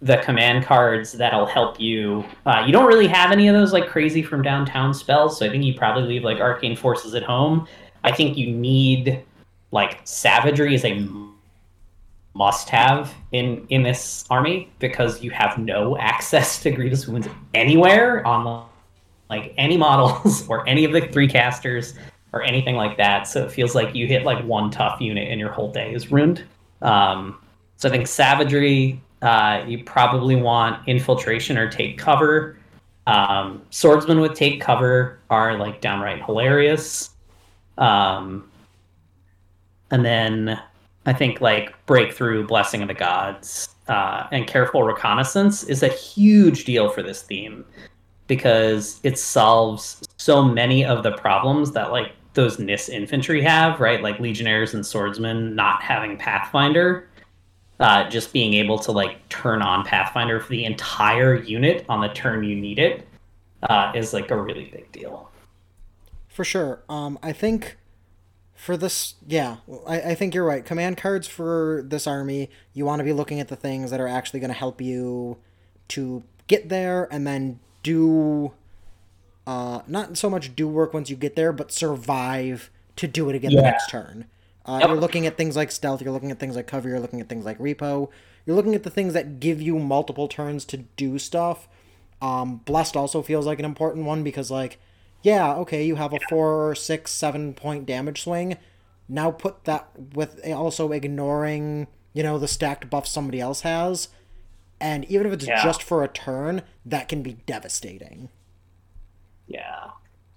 the command cards that'll help you. Uh, you don't really have any of those like crazy from downtown spells, so I think you probably leave like arcane forces at home. I think you need like savagery is a must-have in in this army because you have no access to grievous wounds anywhere on like any models or any of the three casters or anything like that. So it feels like you hit like one tough unit and your whole day is ruined. Um, so I think savagery, uh, you probably want infiltration or take cover. Um, swordsmen with take cover are like downright hilarious. Um, and then I think like breakthrough, blessing of the gods, uh, and careful reconnaissance is a huge deal for this theme because it solves so many of the problems that like those Nyss infantry have, right? Like legionnaires and swordsmen not having Pathfinder, uh, just being able to like turn on Pathfinder for the entire unit on the turn you need it uh, is like a really big deal. For sure. Um, I think for this, yeah, I, I think you're right. Command cards for this army, you want to be looking at the things that are actually going to help you to get there and then do uh, not so much do work once you get there, but survive to do it again the next turn. Uh, Yep. You're looking at things like stealth. You're looking at things like cover. You're looking at things like repo. You're looking at the things that give you multiple turns to do stuff. Um, Blessed also feels like an important one because, like, yeah, okay, you have a four, six, seven point damage swing. Now put that with also ignoring, you know, the stacked buff somebody else has. And even if it's Yeah. just for a turn, that can be devastating. Yeah.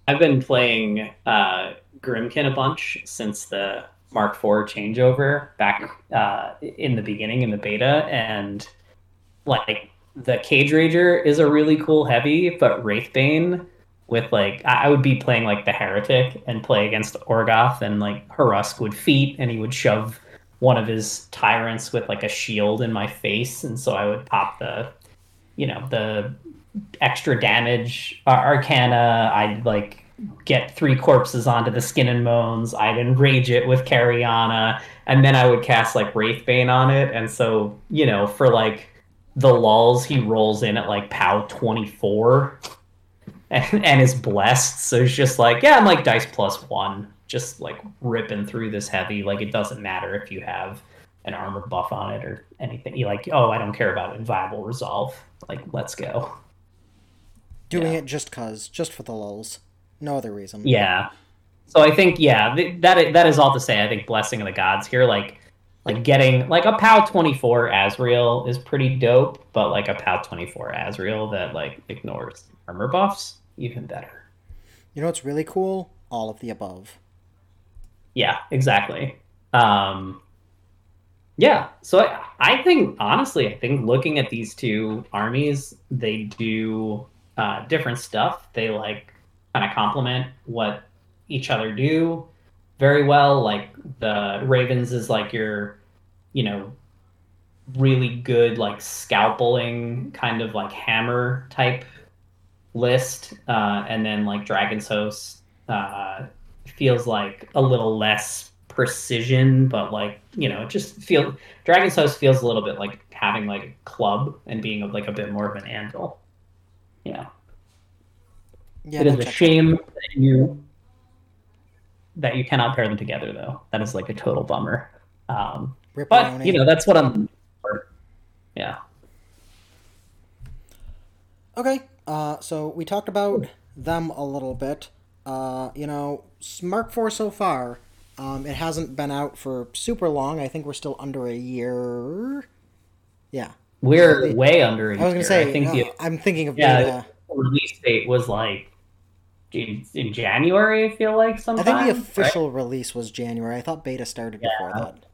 I've been playing uh, Grymkin a bunch since the Mark IV changeover back uh, in the beginning in the beta, and like the Cage Rager is a really cool heavy, but Wraithbane with like I would be playing like the Heretic and play against Orgoth, and like Harusk would feat, and he would shove one of his tyrants with like a shield in my face, and so I would pop the, you know, the extra damage. Ar- arcana i'd like get three corpses onto the skin and bones. I'd enrage it with Cariana, and then i would cast like wraithbane on it. And so you know for like the lulls he rolls in at like pow 24 and, and is blessed. So it's just like yeah i'm like dice plus one just like ripping through this heavy. Like it doesn't matter if you have an armor buff on it or anything. You like oh i don't care about inviolable resolve. Like let's go Doing Yeah. it just cause, just for the lulls. No other reason. Yeah. So I think yeah, th- that that is all to say. I think blessing of the gods here, like like getting like a POW twenty four Azrael is pretty dope, but like a POW twenty four Azrael that like ignores armor buffs, even better. You know what's really cool? All of the above. Yeah, exactly. Um, yeah, so I, I think honestly, I think looking at these two armies, they do uh, different stuff. They like kind of complement what each other do very well. Like the Ravens is like your, you know, really good like scalpeling kind of like hammer type list, uh, and then like Dragon's Host uh, feels like a little less precision, but like you know, it just feel Dragon's Host feels a little bit like having like a club and being like a bit more of an anvil. Yeah, Yeah, it is a shame that you that you cannot pair them together, though. That is like a total bummer. Um, Ripperoni. but you know, that's what I'm. For. Yeah. Okay, uh, so we talked about them a little bit. Uh, you know, Mark 4 so far, um, it hasn't been out for super long. I think we're still under a year. Yeah. We're way under I was going to say, I think uh, the I'm thinking of Yeah, beta. release date was like in, in January. I feel like sometime. I think the right? official release was January. I thought beta started before that.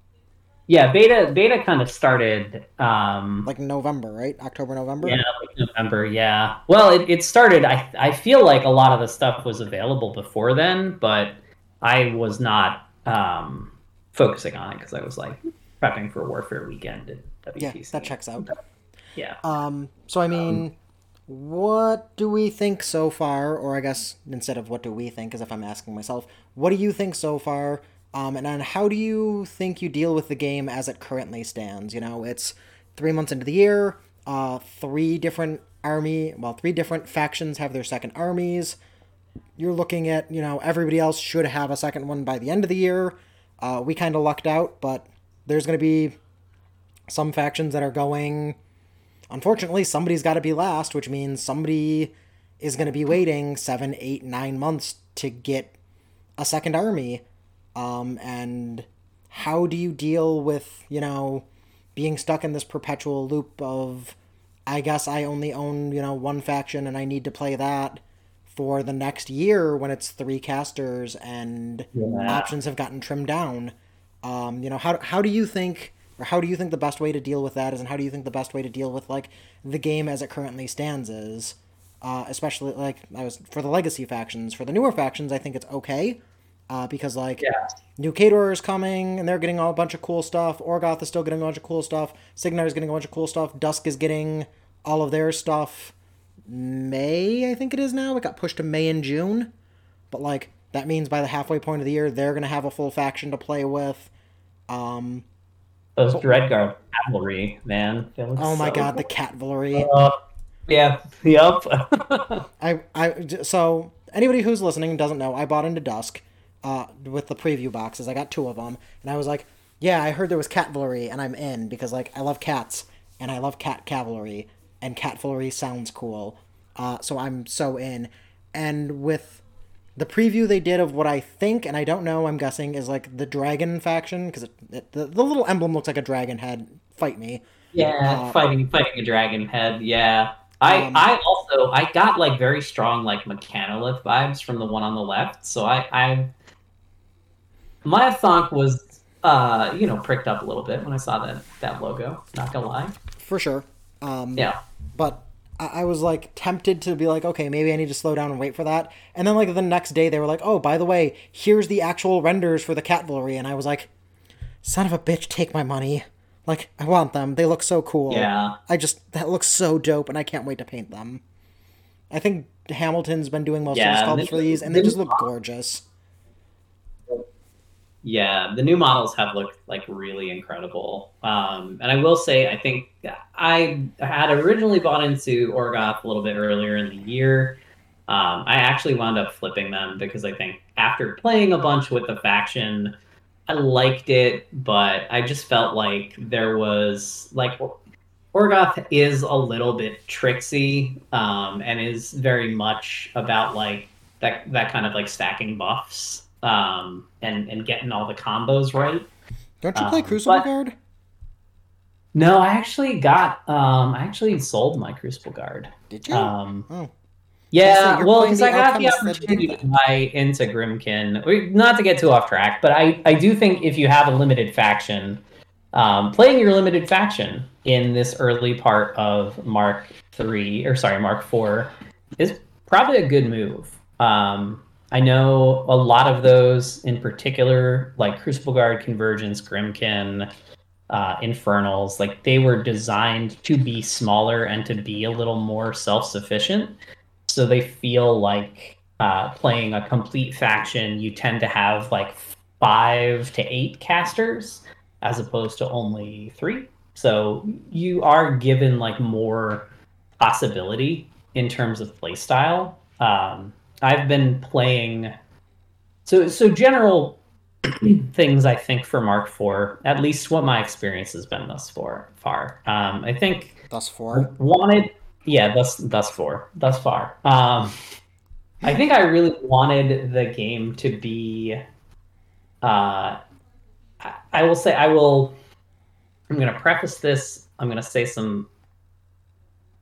Yeah, beta beta kind of started um like November, right? October, November. Yeah, like November. Yeah. Well, it, it started. I I feel like a lot of the stuff was available before then, but I was not um focusing on it because I was like prepping for Warfare Weekend and WTC. Yeah, that checks out. Yeah. Um. So I mean, um, what do we think so far? Or I guess instead of what do we think, as if I'm asking myself, what do you think so far? Um, and then how do you think you deal with the game as it currently stands? You know, it's three months into the year. Uh, three different army, well, three different factions have their second armies. You're looking at, you know, everybody else should have a second one by the end of the year. Uh, we kind of lucked out, but there's going to be some factions that are going. Unfortunately, somebody's got to be last, which means somebody is going to be waiting seven, eight, nine months to get a second army. Um, and how do you deal with, you know, being stuck in this perpetual loop of, I guess I only own, you know, one faction and I need to play that for the next year when it's three casters and yeah. options have gotten trimmed down. Um, you know, how, how do you think, or how do you think the best way to deal with that is, and how do you think the best way to deal with like the game as it currently stands is? Uh, especially like I was for the legacy factions. For the newer factions, I think it's okay uh, because like yeah. New Khador is coming and they're getting a bunch of cool stuff. Orgoth is still getting a bunch of cool stuff. Cygnar is getting a bunch of cool stuff. Dusk is getting all of their stuff. May I think it is now. It got pushed to May and June, but like that means by the halfway point of the year they're gonna have a full faction to play with. Um, Those Dreadguard cavalry, man. Oh my so god, cool. the cavalry. Uh, yeah. Yep. I I so anybody who's listening doesn't know. I bought into Dusk uh, with the preview boxes. I got two of them, and I was like, yeah, I heard there was cavalry, and I'm in because like I love cats and I love cat cavalry, and cavalry sounds cool. Uh, so I'm so in. And with the preview they did of what I think, and I don't know, I'm guessing, is like the dragon faction because the, the little emblem looks like a dragon head. Fight me. Yeah, uh, fighting fighting a dragon head. Yeah. I um, I also I got like very strong like Mechanolith vibes from the one on the left, so I I my thought was, uh, you know, pricked up a little bit when I saw that that logo. Not gonna lie. For sure. Um, yeah. But I, I was like tempted to be like, okay, maybe I need to slow down and wait for that. And then like the next day, they were like, oh, by the way, here's the actual renders for the cavalry, and I was like, son of a bitch, take my money. Like I want them. They look so cool. Yeah. I just that looks so dope, and I can't wait to paint them. I think Hamilton's been doing most yeah, of the sculpts for these, and they just look gorgeous. Yeah, the new models have looked like really incredible. Um, and I will say, I think I had originally bought into Orgoth a little bit earlier in the year. Um, I actually wound up flipping them because I think after playing a bunch with the faction, I liked it, but I just felt like there was like Orgoth is a little bit tricksy um, and is very much about like that that kind of like stacking buffs um, and and getting all the combos right. Don't you play um, Crucible but, Guard? No, I actually got. Um, I actually sold my Crucible Guard. Did you? Um, oh. Yeah, well, because I got the opportunity to buy into Grymkin. Not to get too off track, but I, I do think if you have a limited faction, um, playing your limited faction in this early part of Mark three or sorry Mark four is probably a good move. Um, I know a lot of those in particular, like Crucible Guard, Convergence, Grymkin, uh, Infernals, like they were designed to be smaller and to be a little more self sufficient. So they feel like uh, playing a complete faction, you tend to have like five to eight casters as opposed to only three. So you are given like more possibility in terms of playstyle. Um, I've been playing. So so general things I think for Mark Four, at least what my experience has been thus far. Far, um, I think thus far wanted. Yeah, thus thus far, thus far. Um, I think I really wanted the game to be. Uh, I, I will say I will. I'm going to preface this. I'm going to say some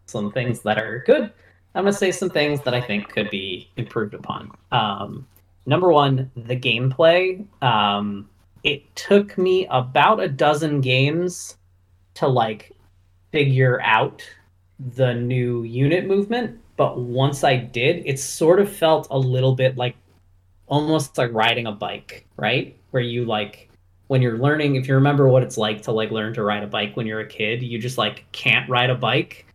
some things that are good I'm to say some things that I think could be improved upon. Um, number one, the gameplay. Um, it took me about a dozen games to like figure out the new unit movement. But once I did, it sort of felt a little bit like almost like riding a bike, right? Where you like when you're learning, if you remember what it's like to like learn to ride a bike when you're a kid, you just like can't ride a bike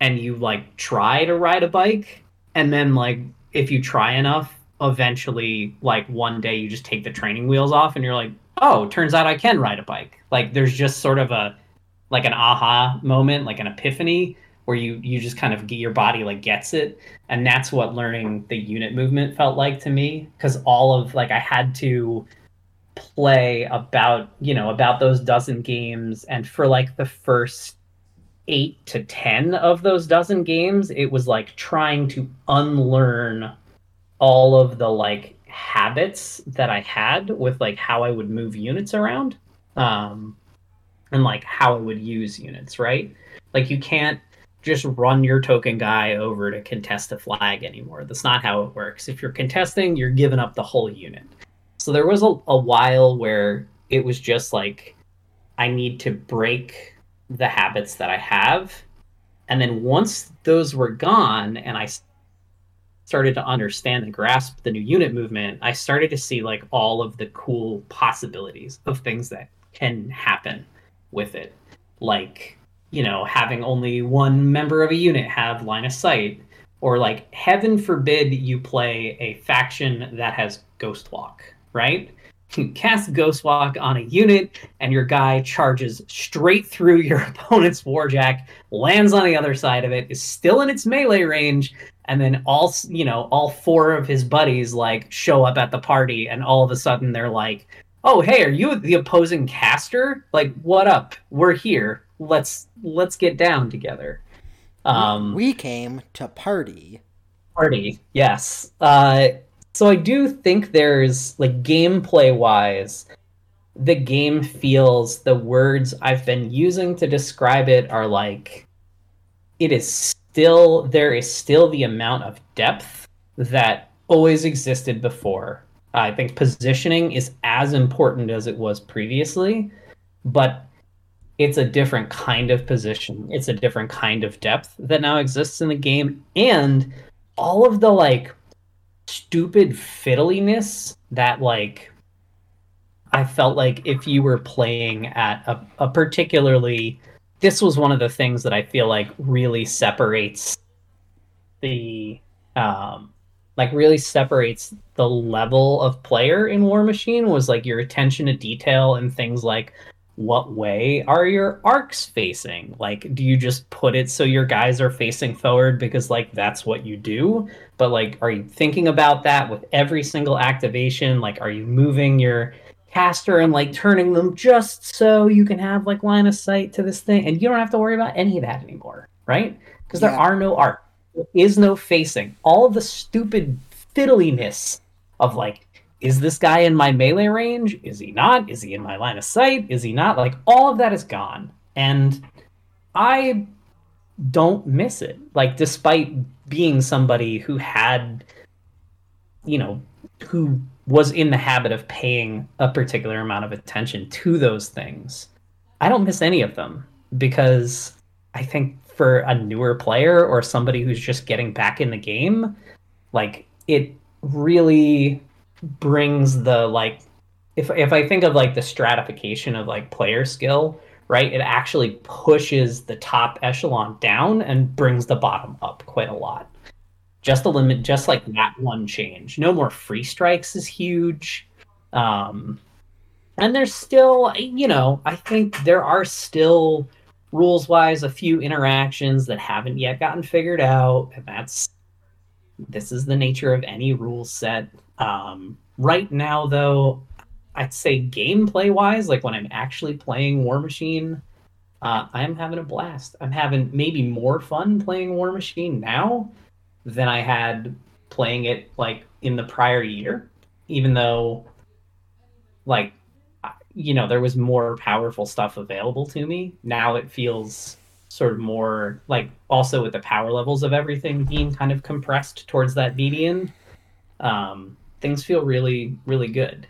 and you like try to ride a bike and then like if you try enough eventually like one day you just take the training wheels off and you're like oh turns out i can ride a bike. Like there's just sort of a like an aha moment like an epiphany where you you just kind of get your body like gets it. And that's what learning the unit movement felt like to me because all of like i had to play about you know about those dozen games and for like the first eight to ten of those dozen games it was like trying to unlearn all of the like habits that I had with like how I would move units around um and like how I would use units, right? Like you can't just run your token guy over to contest a flag anymore. That's not how it works. If you're contesting, you're giving up the whole unit. So there was a, a while where it was just like I need to break the habits that I have. And then once those were gone and I started to understand and grasp the new unit movement, I started to see like all of the cool possibilities of things that can happen with it. Like, you know, having only one member of a unit have line of sight, or like, heaven forbid you play a faction that has Ghost Walk, right? You cast Ghost Walk on a unit, and your guy charges straight through your opponent's Warjack, lands on the other side of it, is still in its melee range, and then all you know all four of his buddies like show up at the party and all of a sudden they're like oh hey are you the opposing caster? Like what up? We're here. Let's let's get down together. Um we came to party. Party yes. Uh so i do think there's like gameplay wise the game feels the words i've been using to describe it are like it is still there is still the amount of depth that always existed before. I think positioning is as important as it was previously, but it's a different kind of position. It's a different kind of depth that now exists in the game and all of the like stupid fiddliness that like I felt like if you were playing at a, a particularly this was one of the things that I feel like really separates the um like really separates the level of player in Warmachine was like your attention to detail and things like what way are your arcs facing? Like, do you just put it so your guys are facing forward because, like, that's what you do? But, like, are you thinking about that with every single activation? Like, are you moving your caster and like turning them just so you can have like line of sight to this thing and you don't have to worry about any of that anymore right because there yeah. are no art there is no facing all the stupid fiddliness of like is this guy in my melee range? Is he not? Is he in my line of sight? Is he not? Like all of that is gone. And i don't miss it. Like despite being somebody who had you know who was in the habit of paying a particular amount of attention to those things. I don't miss any of them. Because I think for a newer player or somebody who's just getting back in the game, like it really brings the like if if I think of like the stratification of like player skill, right? It actually pushes the top echelon down and brings the bottom up quite a lot just the limit just like that one change no more free strikes is huge um and there's still you know i think there are still rules wise a few interactions that haven't yet gotten figured out and that's this is the nature of any rule set um right now though i'd say gameplay wise like when i'm actually playing Warmachine uh, i'm having a blast i'm having maybe more fun playing Warmachine now than I had playing it like in the prior year, even though like you know there was more powerful stuff available to me. Now it feels sort of more like also with the power levels of everything being kind of compressed towards that median. Um, things feel really really good.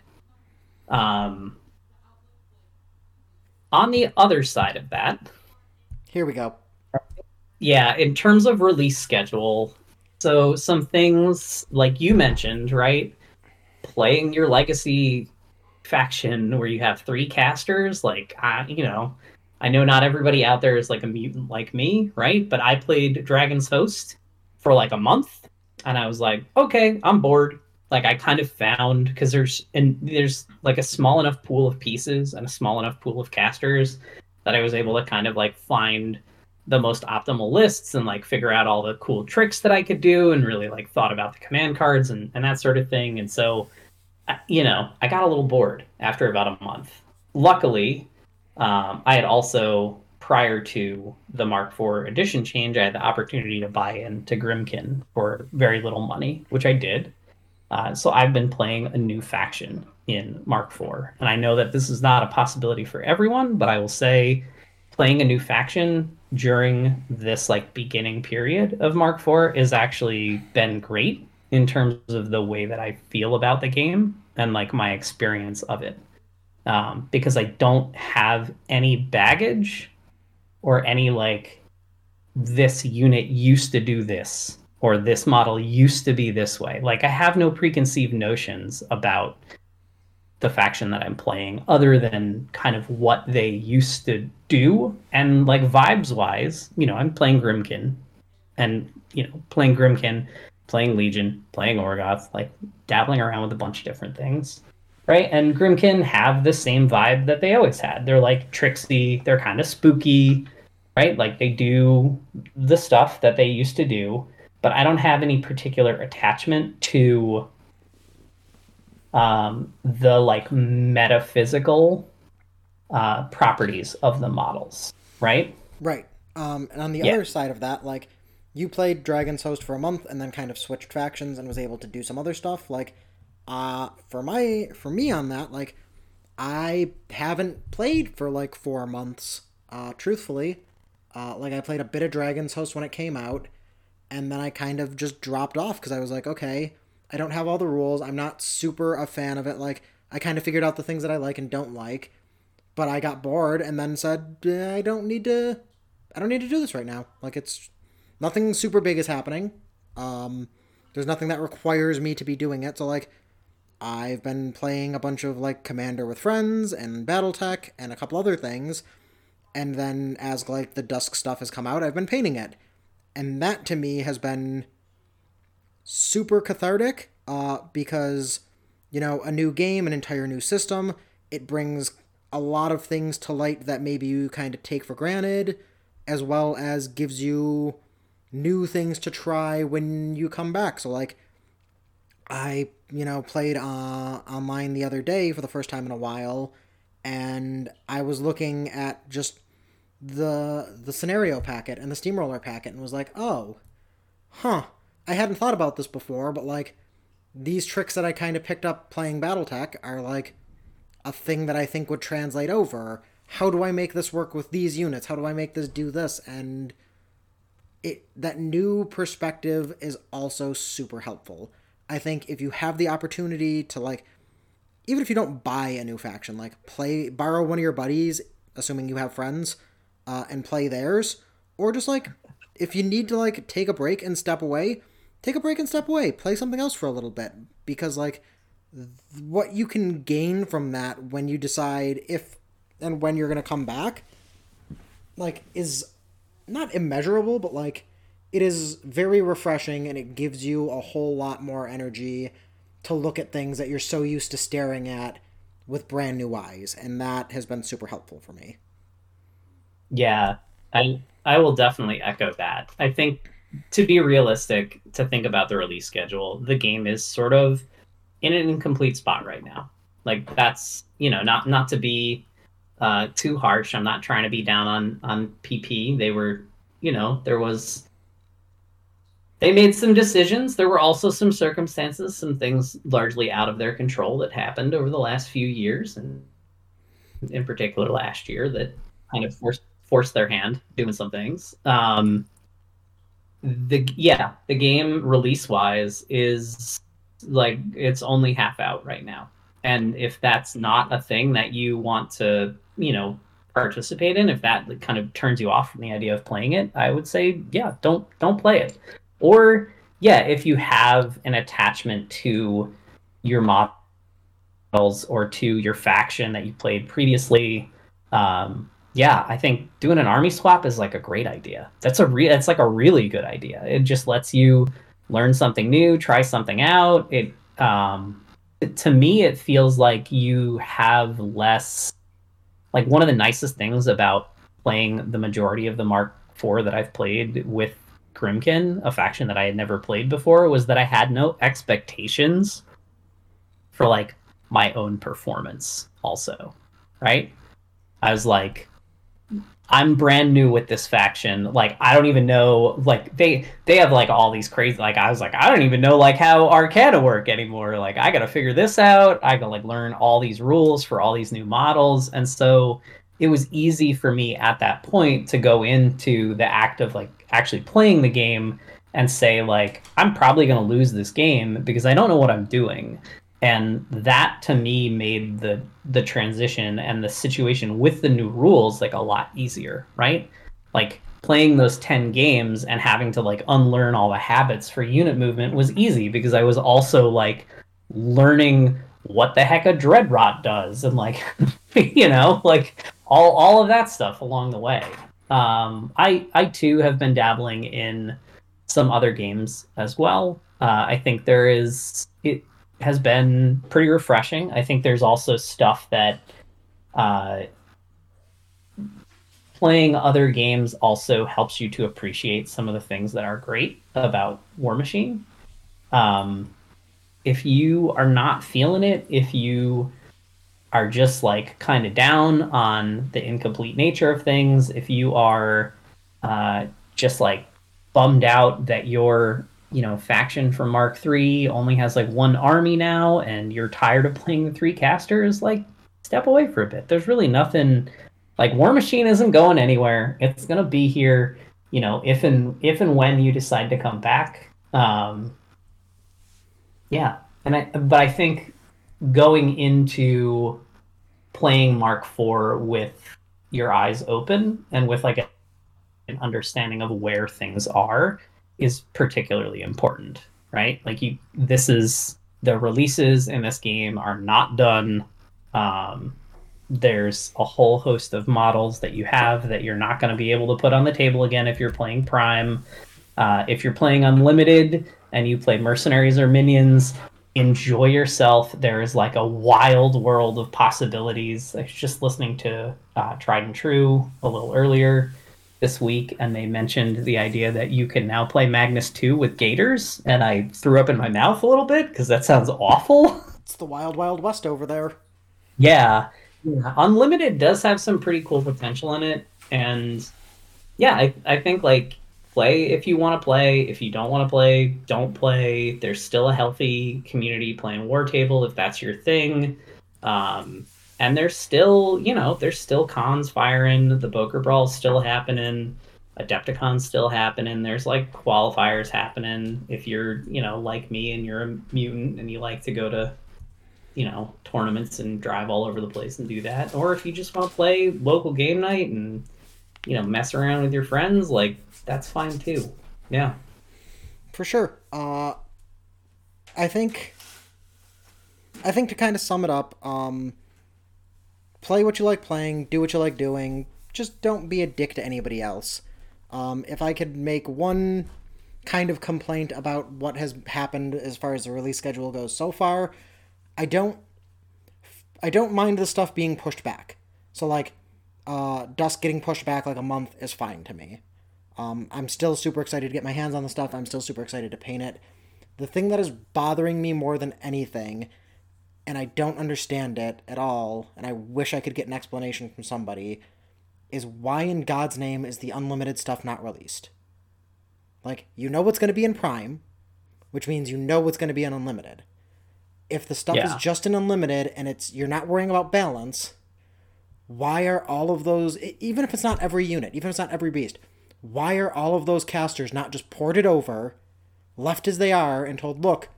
Um, on the other side of that, here we go. Yeah, in terms of release schedule, so some things like you mentioned, right? Playing your legacy faction where you have three casters, like I, you know, I know not everybody out there is like a mutant like me, right? But I played Dragon's Host for like a month, and I was like, okay, I'm bored. Like I kind of found because there's and there's like a small enough pool of pieces and a small enough pool of casters that I was able to kind of like find the most optimal lists and like figure out all the cool tricks that I could do and really like thought about the command cards and, and that sort of thing. And so, you know, I got a little bored after about a month. Luckily, um, I had also, prior to the Mark IV edition change, I had the opportunity to buy into Grymkin for very little money, which I did. Uh, so I've been playing a new faction in Mark IV. And I know that this is not a possibility for everyone, but I will say playing a new faction during this like beginning period of Mark IV is actually been great in terms of the way that I feel about the game and like my experience of it. Um, because I don't have any baggage or any like this unit used to do this or this model used to be this way. Like I have no preconceived notions about the faction that I'm playing, other than kind of what they used to do. And like vibes wise, you know, I'm playing Grymkin and, you know, playing Grymkin, playing Legion, playing Orgoth, like dabbling around with a bunch of different things. Right. And Grymkin have the same vibe that they always had. They're like tricksy, they're kind of spooky, right? Like they do the stuff that they used to do, but I don't have any particular attachment to um, the like metaphysical uh, properties of the models, right? Right. Um, and on the yeah. other side of that, like you played Dragon's Host for a month and then kind of switched factions and was able to do some other stuff. Like, uh, for my for me on that, like I haven't played for like four months. Uh, truthfully, uh, like I played a bit of Dragon's Host when it came out, and then I kind of just dropped off because I was like, okay, I don't have all the rules. I'm not super a fan of it. Like, I kind of figured out the things that I like and don't like. But I got bored and then said, I don't need to. I don't need to do this right now. Like, it's. Nothing super big is happening. Um, there's nothing that requires me to be doing it. So, like, I've been playing a bunch of, like, Commander with Friends and Battletech and a couple other things. And then, as, like, the Dusk stuff has come out, I've been painting it. And that, to me, has been super cathartic uh, because, you know, a new game, an entire new system, it brings a lot of things to light that maybe you kind of take for granted, as well as gives you new things to try when you come back. So, like, I, you know, played uh, online the other day for the first time in a while, and I was looking at just the the scenario packet and the steamroller packet and was like, oh, huh, I hadn't thought about this before, but like these tricks that I kind of picked up playing BattleTech are like a thing that I think would translate over. How do I make this work with these units? How do I make this do this? And it that new perspective is also super helpful. I think if you have the opportunity to like even if you don't buy a new faction, like play borrow one of your buddies, assuming you have friends, uh, and play theirs, or just like if you need to like take a break and step away, take a break and step away, play something else for a little bit because like what you can gain from that when you decide if and when you're going to come back like is not immeasurable but like it is very refreshing and it gives you a whole lot more energy to look at things that you're so used to staring at with brand new eyes and that has been super helpful for me yeah i i will definitely echo that i think to be realistic, to think about the release schedule, the game is sort of in an incomplete spot right now. Like that's you know not not to be uh, too harsh. I'm not trying to be down on on PP. They were you know there was they made some decisions. There were also some circumstances, some things largely out of their control that happened over the last few years, and in particular last year that kind of forced forced their hand doing some things. Um, the yeah the game release wise is like it's only half out right now and if that's not a thing that you want to you know participate in, if that kind of turns you off from the idea of playing it, I would say, yeah, don't don't play it. Or yeah, if you have an attachment to your models or to your faction that you played previously, um, yeah, I think doing an army swap is like a great idea. That's a re- that's like a really good idea. It just lets you learn something new, try something out. It um, to me, it feels like you have less. Like one of the nicest things about playing the majority of the Mark IV that I've played with Grymkin, a faction that I had never played before, was that I had no expectations for like my own performance. Also, right? I was like, I'm brand new with this faction. Like I don't even know like they they have like all these crazy like I was like I don't even know like how Arcana work anymore. Like I got to figure this out. I got to like learn all these rules for all these new models. And so it was easy for me at that point to go into the act of like actually playing the game and say like I'm probably going to lose this game because I don't know what I'm doing. And that to me made the the transition and the situation with the new rules like a lot easier right? Like playing those 10 games and having to like unlearn all the habits for unit movement was easy because i was also like learning what the heck a dread rot does and like you know like all all of that stuff along the way um i i too have been dabbling in some other games as well uh, i think there is it has been pretty refreshing. I think there's also stuff that uh, playing other games also helps you to appreciate some of the things that are great about Warmachine. Um, if you are not feeling it, if you are just like kind of down on the incomplete nature of things, if you are uh, just like bummed out that you're you know faction from Mark III only has like one army now, and you're tired of playing the three casters, like step away for a bit. There's really nothing like Warmachine isn't going anywhere. It's gonna be here, you know, if and if and when you decide to come back. Um, yeah, and I but I think going into playing Mark IV with your eyes open and with like a, an understanding of where things are is particularly important, right? Like you, this is the releases in this game are not done. Um, there's a whole host of models that you have that you're not going to be able to put on the table again if you're playing Prime. Uh, if you're playing Unlimited and you play Mercenaries or Minions, enjoy yourself. There is like a wild world of possibilities. I was just listening to uh, Tried and True a little earlier this week and they mentioned the idea that you can now play Magnus 2 with gators and I threw up in my mouth a little bit because that sounds awful. It's the wild wild west over there. Yeah. yeah. Unlimited does have some pretty cool potential in it and yeah, I, I think like play if you want to play. If you don't want to play, don't play. There's still a healthy community playing War Table if that's your thing. Um, and there's still, you know, there's still cons firing. The Boker Brawl's still happening. Adepticon's still happening. There's like qualifiers happening. If you're, you know, like me and you're a mutant and you like to go to, you know, tournaments and drive all over the place and do that, or if you just want to play local game night and, you know, mess around with your friends, like that's fine too. Yeah. For sure. Uh, I think. I think to kind of sum it up, um, play what you like playing, do what you like doing. Just don't be a dick to anybody else. Um, if I could make one kind of complaint about what has happened as far as the release schedule goes so far, I don't I don't mind the stuff being pushed back. So like uh, Dusk getting pushed back like a month is fine to me. Um, I'm still super excited to get my hands on the stuff. I'm still super excited to paint it. The thing that is bothering me more than anything and I don't understand it at all, and I wish I could get an explanation from somebody, is why in God's name is the unlimited stuff not released? Like, you know what's going to be in Prime, which means you know what's going to be in Unlimited. If the stuff yeah. is just in Unlimited and it's you're not worrying about balance, why are all of those even if it's not every unit, even if it's not every beast, why are all of those casters not just ported over, left as they are, and told, look,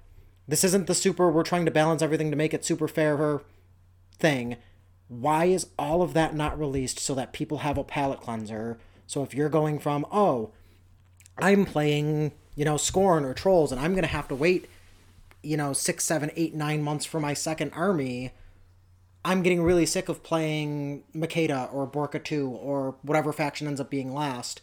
this isn't the super, we're trying to balance everything to make it super fair thing. why is all of that not released so that people have a palate cleanser? So if you're going from, oh, I'm playing, you know, Scorn or Trolls and I'm going to have to wait, you know, six, seven, eight, nine months for my second army, I'm getting really sick of playing Makeda or Borka 2 or whatever faction ends up being last.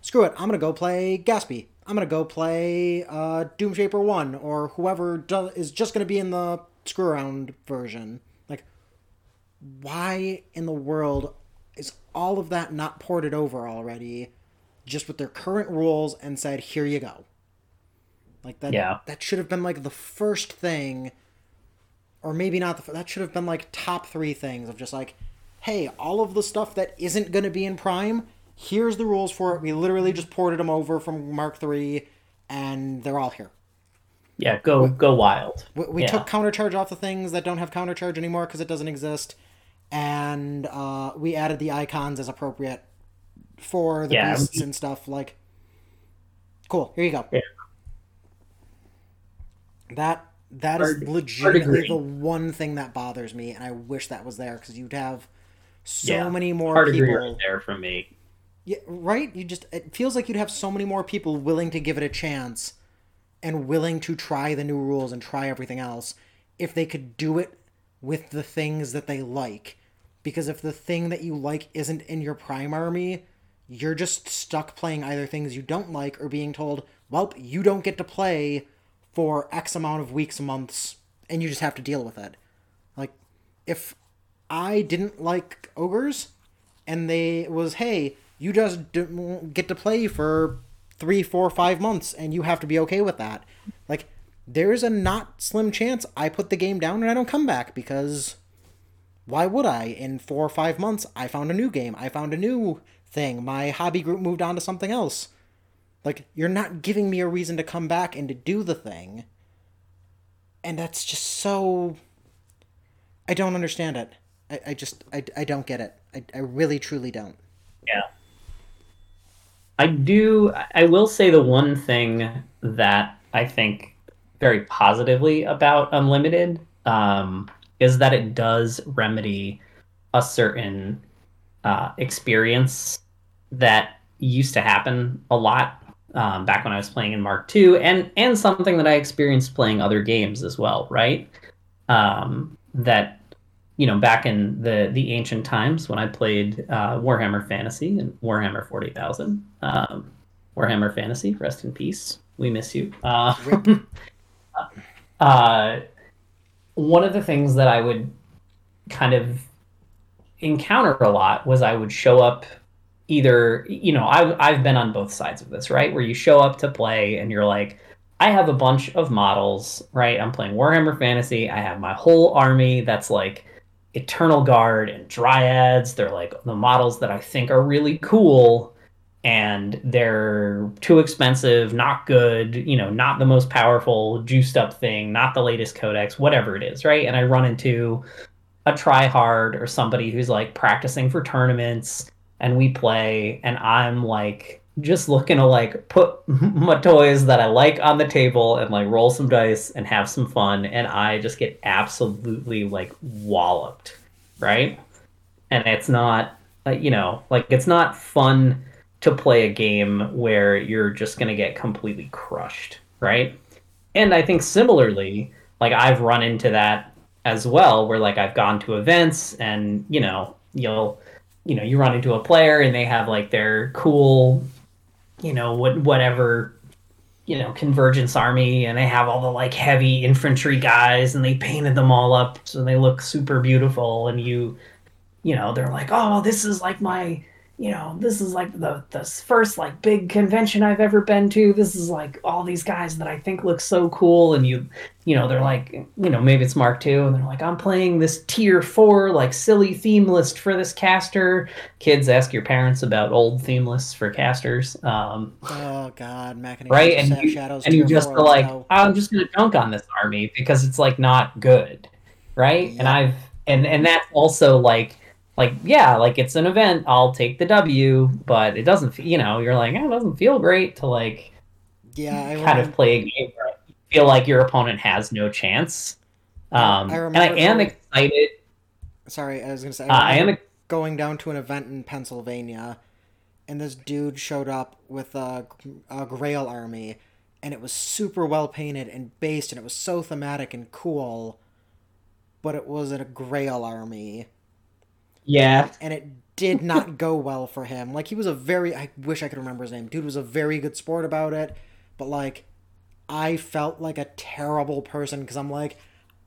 Screw it, I'm going to go play Gaspy. I'm going to go play uh, Doomshaper 1 or whoever do- is just going to be in the screw around version Like, why in the world is all of that not ported over already just with their current rules and said here you go like that yeah. that should have been like the first thing or maybe not the that should have been like top 3 things of just like hey all of the stuff that isn't going to be in prime here's the rules for it we literally just ported them over from mark 3 and they're all here yeah go we, go wild we, we yeah. took countercharge off the things that don't have countercharge anymore because it doesn't exist and uh, we added the icons as appropriate for the yeah, beasts and stuff. Like, cool. Here you go. Yeah. That that is legitimately the one thing that bothers me, and I wish that was there because you'd have so yeah, many more people right there from me. Yeah, right. You just it feels like you'd have so many more people willing to give it a chance and willing to try the new rules and try everything else if they could do it with the things that they like. Because if the thing that you like isn't in your prime army, you're just stuck playing either things you don't like or being told, well, you don't get to play for X amount of weeks, months, and you just have to deal with it. Like, if I didn't like ogres, and they was, hey, you just get to play for three, four, five months, and you have to be okay with that. Like, there's a not slim chance I put the game down and I don't come back because why would I? In four or five months, I found a new game. I found a new thing. My hobby group moved on to something else. Like, you're not giving me a reason to come back and to do the thing. And that's just so. I don't understand it. I, I just. I, I don't get it. I, I really, truly don't. Yeah. I do. I will say the one thing that I think very positively about Unlimited um, is that it does remedy a certain uh, experience that used to happen a lot um, back when I was playing in Mark II, and and something that I experienced playing other games as well, right? Um, that you know, back in the the ancient times when I played uh, Warhammer Fantasy and Warhammer Forty Thousand, um, Warhammer Fantasy, rest in peace. We miss you. Uh, uh, one of the things that I would kind of encounter a lot was I would show up either, you know, I've, I've been on both sides of this, right? Where you show up to play and you're like, I have a bunch of models, right? I'm playing Warhammer Fantasy. I have my whole army that's like Eternal Guard and Dryads. They're like the models that I think are really cool and they're too expensive, not good, you know, not the most powerful, juiced up thing, not the latest codex, whatever it is, right? And I run into a try hard or somebody who's like practicing for tournaments and we play and I'm like just looking to like put my toys that I like on the table and like roll some dice and have some fun and I just get absolutely like walloped, right? And it's not like you know, like it's not fun to play a game where you're just going to get completely crushed, right? And I think similarly, like I've run into that as well, where like I've gone to events and, you know, you'll, you know, you run into a player and they have like their cool, you know, what, whatever, you know, convergence army and they have all the like heavy infantry guys and they painted them all up so they look super beautiful and you, you know, they're like, oh, this is like my, you know, this is like the the first like big convention I've ever been to. This is like all these guys that I think look so cool, and you, you know, they're like, you know, maybe it's Mark II, and they're like, I'm playing this tier four like silly theme list for this caster. Kids, ask your parents about old theme lists for casters. Um, oh God, Mac right, and you, Shadows and you just are like, oh, I'm just gonna dunk on this army because it's like not good, right? Yeah. And I've and and that's also like like yeah like it's an event i'll take the w but it doesn't you know you're like oh, it doesn't feel great to like yeah I kind of play a game where you feel like your opponent has no chance um I and i am excited sorry, I was gonna say Uh, I am. going down to an event in Pennsylvania, and this dude showed up with a, a Grail army, and it was super well painted and based, and it was so thematic and cool. But it was a Grail army, Yeah, and it did not go well for him. Like he was a very I wish I could remember his name. Dude was a very good sport about it, but like I felt like a terrible person because I'm like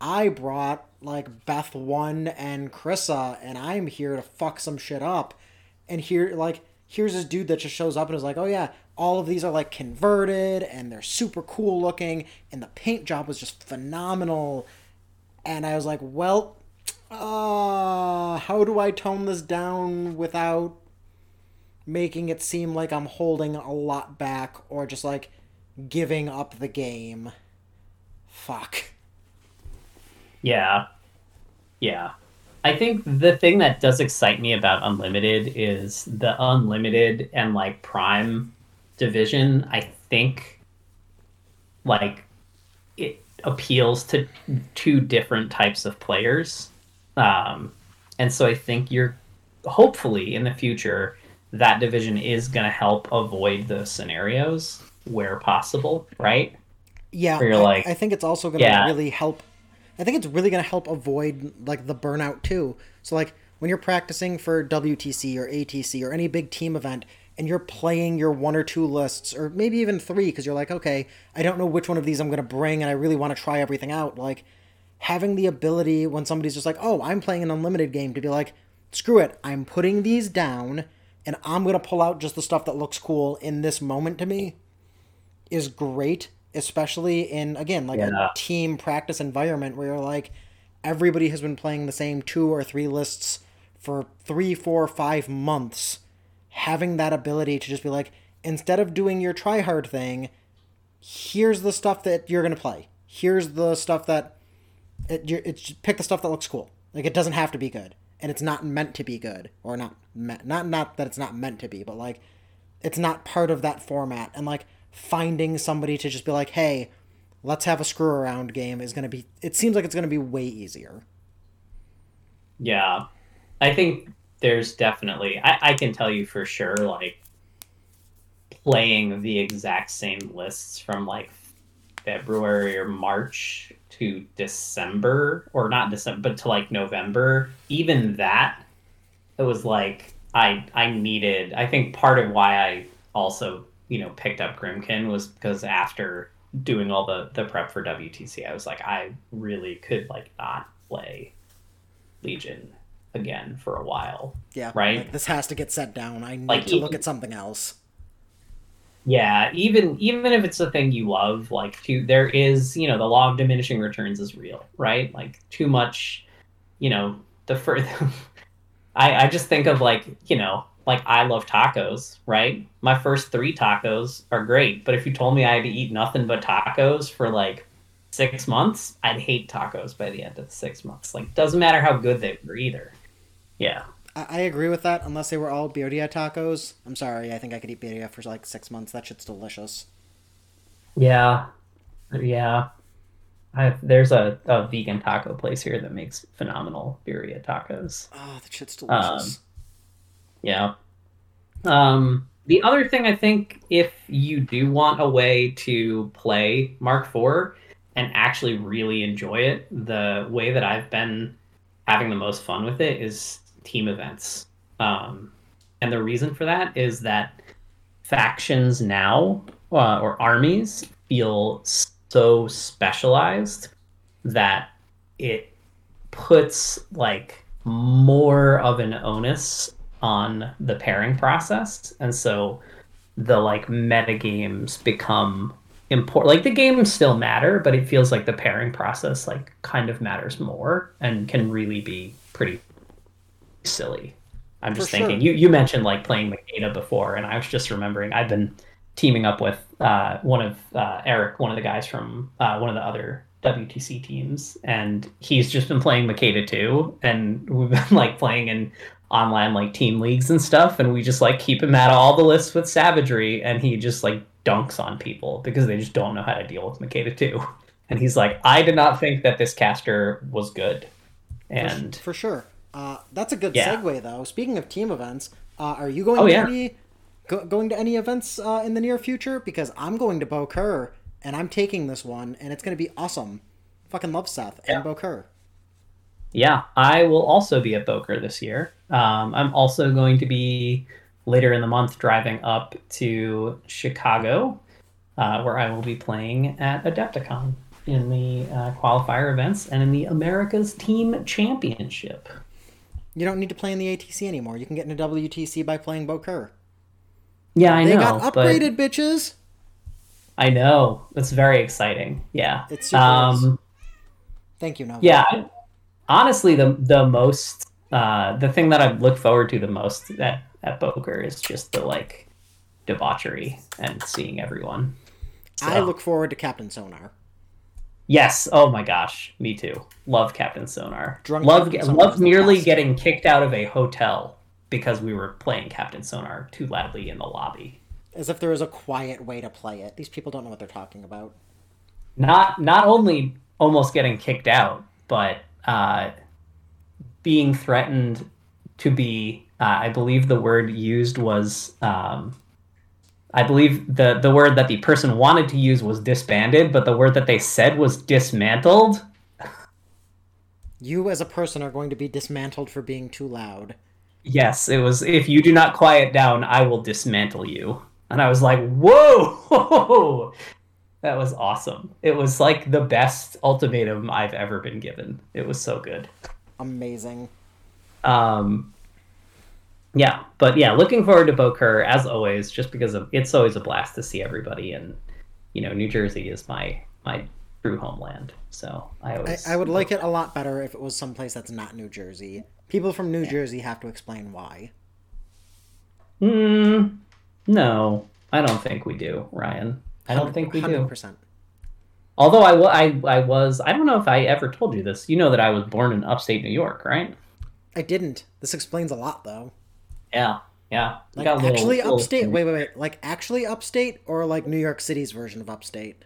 I brought like Beth one and Kryssa and I'm here to fuck some shit up. And here like here's this dude that just shows up and is like, "Oh yeah, all of these are like converted and they're super cool looking and the paint job was just phenomenal." And I was like, "Well, uh, how do I tone this down without making it seem like I'm holding a lot back or just like giving up the game? Fuck. yeah, yeah. I think the thing that does excite me about Unlimited is the Unlimited and like Prime division. I think like it appeals to two different types of players. Um, and so I think you're hopefully in the future that division is going to help avoid those scenarios where possible, right? Yeah, Where you're I, like, I think it's also going to yeah. really help. I think it's really going to help avoid like the burnout too. So like when you're practicing for WTC or ATC or any big team event and you're playing your one or two lists or maybe even three because you're like, okay, I don't know which one of these I'm going to bring and I really want to try everything out. Like having the ability when somebody's just like, oh, I'm playing an unlimited game to be like, screw it, I'm putting these down and I'm going to pull out just the stuff that looks cool in this moment to me is great, especially in again like Yeah. a team practice environment where you're like everybody has been playing the same two or three lists for three, four, five months. Having that ability to just be like, instead of doing your try hard thing, here's the stuff that you're gonna play. Here's the stuff that it, it's pick the stuff that looks cool. Like it doesn't have to be good, and it's not meant to be good, or not me- not not that it's not meant to be, but like it's not part of that format. And like finding somebody to just be like, hey, let's have a screw around game is gonna be. It seems like it's gonna be way easier. Yeah. I think there's definitely I, I can tell you for sure like playing the exact same lists from like February or March to December or not December but to like November even that it was like I I needed I think part of why I also you know picked up Grymkin was because after doing all the the prep for WTC I was like I really could like not play Legion again for a while. Yeah, Right. like, this has to get set down. I need Like, to look at something else. Yeah, even even if it's a thing you love, like to there is, you know, the law of diminishing returns is real, right? Like too much, you know, the further I, I just think of like, you know, like I love tacos, right? My first three tacos are great, but if you told me I had to eat nothing but tacos for like six months, I'd hate tacos by the end of the six months. Like doesn't matter how good they were either. Yeah. I, I agree with that. Unless they were all birria tacos. I'm sorry. I think I could eat birria for like six months. That shit's delicious. Yeah, yeah. I there's a, a vegan taco place here that makes phenomenal birria tacos. Oh, that shit's delicious. Yeah. Um, the other thing I think, if you do want a way to play Mark IV and actually really enjoy it, the way that I've been having the most fun with it is team events. Um, and the reason for that is that factions now uh, or armies feel so specialized that it puts like more of an onus on the pairing process and so the like meta games become important like the games still matter but it feels like the pairing process like kind of matters more and can really be pretty silly i'm just For thinking sure. you you mentioned like playing Makeda before and i was just remembering i've been teaming up with uh, one of uh, eric one of the guys from uh, one of the other WTC teams, and he's just been playing Makeda too, and we've been like playing in online like team leagues and stuff, and we just like keep him at all the lists with savagery, and he just like dunks on people because they just don't know how to deal with Makeda too. And he's like, I did not think that this caster was good, and for sure. Uh, that's a good Yeah. segue, though. Speaking of team events, uh, are you going Oh, to yeah. any go, going to any events uh, in the near future? Because I'm going to Bokur, and I'm taking this one, and it's going to be awesome. Fucking love Seth and Bokur. Yeah, I will also be at Boker this year. Um, I'm also going to be later in the month driving up to Chicago, uh, where I will be playing at Adepticon in the uh, qualifier events and in the America's Team Championship. You don't need to play in the ATC anymore. You can get into WTC by playing Bokur. Yeah, I They know. They got upgraded, bitches. I know. It's very exciting. Yeah. It's super um, Thank you, Nova. yeah. Honestly, the the most uh, the thing that I look forward to the most at at Boker is just the like debauchery and seeing everyone. I look forward to Captain Sonar. Yes. Oh my gosh. Me too. Love Captain Sonar. Drunk love Captain Sonar love nearly getting kicked out of a hotel because we were playing Captain Sonar too loudly in the lobby. As if there is a quiet way to play it. These people don't know what they're talking about. Not not only almost getting kicked out, but uh, being threatened to be. Uh, I believe the word used was. Um, I believe the the word that the person wanted to use was disbanded, but the word that they said was dismantled. You, as a person, are going to be dismantled for being too loud. Yes, it was. If you do not quiet down, I will dismantle you. And I was like, whoa, that was awesome. It was like the best ultimatum I've ever been given. It was so good. Amazing. Um, yeah, but yeah, looking forward to Boker as always, just because of it's always a blast to see everybody, and you know, New Jersey is my my true homeland. So I I, always I would like it a lot better if it was someplace that's not New Jersey. People from New Jersey have to explain why. Mm, no, I don't think we do, Ryan. I don't think we do. 100%. Although I, I, I was, I don't know if I ever told you this. You know that I was born in upstate New York, right? I didn't. This explains a lot, though. Yeah, yeah. Like, little- actually little- upstate? Wait, wait, wait. Like, actually upstate or like New York City's version of upstate?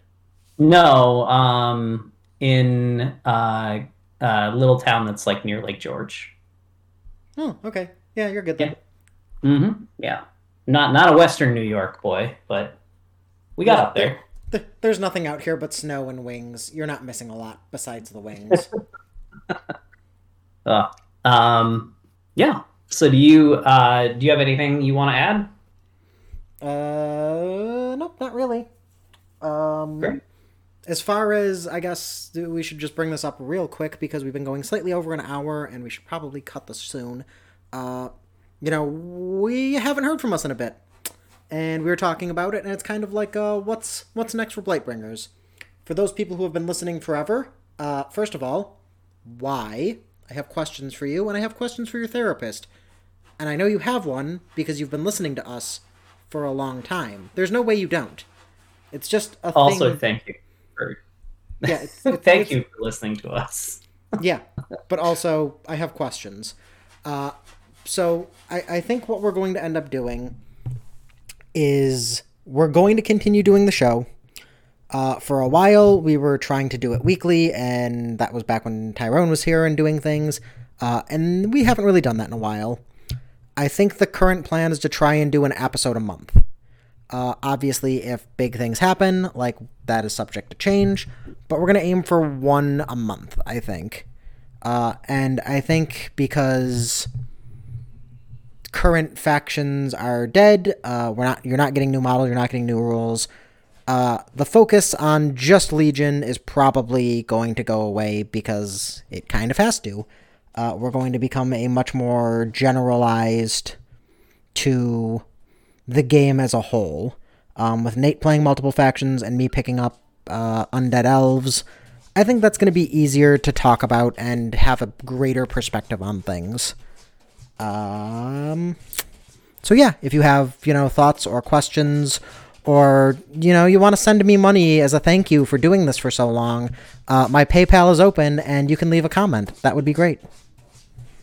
No, um, in uh, a little town that's like near Lake George. Oh, okay. Yeah, you're good then. Mm-hmm. Yeah, not not a Western New York boy, but we got Yeah, up there. Th- There's nothing out here but snow and wings. You're not missing a lot besides the wings. Uh, um, yeah. So do you uh, do you have anything you want to add? uh, nope, not really. Um, Great. as far as I guess we should just bring this up real quick because we've been going slightly over an hour and we should probably cut this soon. Uh, you know, we haven't heard from us in a bit, and we were talking about it, and it's kind of like, uh, what's what's next for Blightbringers? For those people who have been listening forever, uh, first of all, why? I have questions for you, and I have questions for your therapist. And I know you have one because you've been listening to us for a long time. There's no way you don't. It's just a Also, thing. thank you for Yeah, it's, it's, thank it's- you for listening to us. yeah, but also I have questions. Uh, so I, I think what we're going to end up doing is we're going to continue doing the show. Uh, for a while, we were trying to do it weekly, and that was back when Tyrone was here and doing things. Uh, and we haven't really done that in a while. I think the current plan is to try and do an episode a month. Uh, obviously, if big things happen, like that is subject to change, but we're going to aim for one a month, I think. Uh, and I think because current factions are dead, uh, we're not. You're not getting new models. You're not getting new rules. Uh, the focus on just Legion is probably going to go away because it kind of has to. Uh, we're going to become a much more generalized to the game as a whole. Um, with Nate playing multiple factions and me picking up uh, Undead Elves, I think that's going to be easier to talk about and have a greater perspective on things. Um, so yeah, if you have you know thoughts or questions, or you know you want to send me money as a thank you for doing this for so long, uh, my PayPal is open and you can leave a comment. That would be great.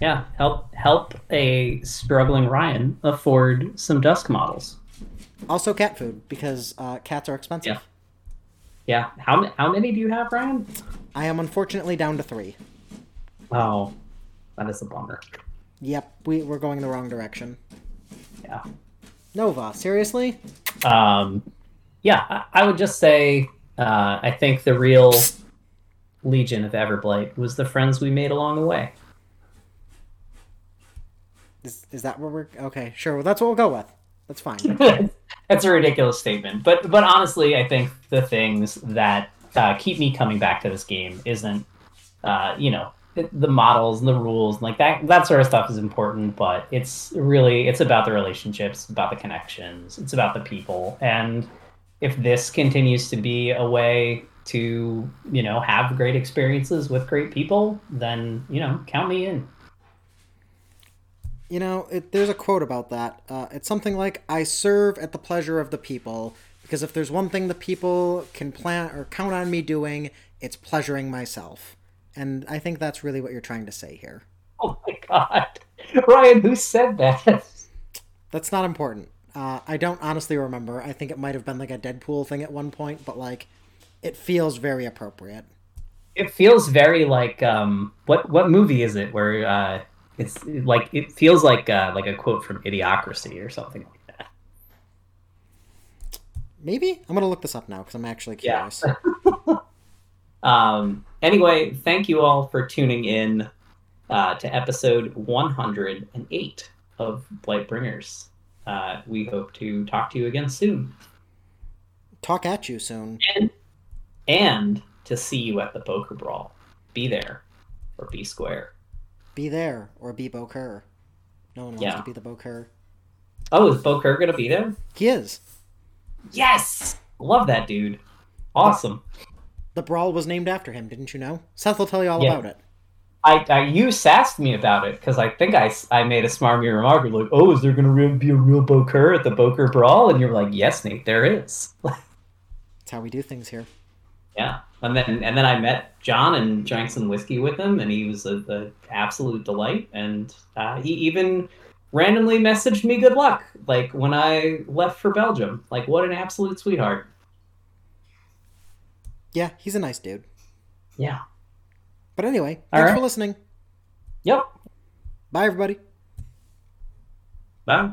Yeah, help help a struggling Ryan afford some Dusk models. Also, cat food because uh, cats are expensive. Yeah. Yeah. How how many do you have, Ryan? I am unfortunately down to three. Oh, that is a bummer. Yep, we, we're going in the wrong direction. Yeah. Nova, seriously? Um, yeah, I, I would just say uh, I think the real Legion of Everblight was the friends we made along the way. Is, is that what we're okay? Sure, well, that's what we'll go with. That's fine. That's a ridiculous statement, but but honestly, I think the things that uh, keep me coming back to this game isn't, uh, you know, the models and the rules and like that that sort of stuff is important, but it's really it's about the relationships, about the connections, it's about the people, and if this continues to be a way to you know have great experiences with great people, then you know count me in. You know, it, there's a quote about that. Uh, it's something like, "I serve at the pleasure of the people." Because if there's one thing the people can plan or count on me doing, it's pleasuring myself. And I think that's really what you're trying to say here. Oh my god. Ryan, who said that? That's not important. Uh, I don't honestly remember. I think it might have been like a Deadpool thing at one point, but like, it feels very appropriate. It feels very like um, what what movie is it where uh, it's like it feels like uh, like a quote from Idiocracy or something like that. Maybe I'm gonna look this up now because I'm actually curious. Yeah. um. Anyway, thank you all for tuning in uh, to episode 108 of Blightbringers. Uh, we hope to talk to you again soon. Talk at you soon. And, and to see you at the Boker brawl. Be there or be square. Be there or be Boker. No one wants Yeah. to be the Boker. Oh, is Bo Kerr gonna be there? He is. Yes! Love that dude. Awesome. The brawl was named after him, didn't you know? Seth will tell you all Yeah. about it. I, I you sassed me about it because I think I, I made a smarmy remark like, oh, is there gonna re- be a real Bo Kerr at the Boker brawl? And you're like, yes, Nate, there is. That's how we do things here. Yeah. And then and then I met John and drank some whiskey with him, and he was a, the absolute delight. And uh, he even randomly messaged me good luck, like when I left for Belgium. Like, what an absolute sweetheart. Yeah, he's a nice dude. Yeah. But anyway, All thanks right. for listening. Yep. Bye, everybody. Bye.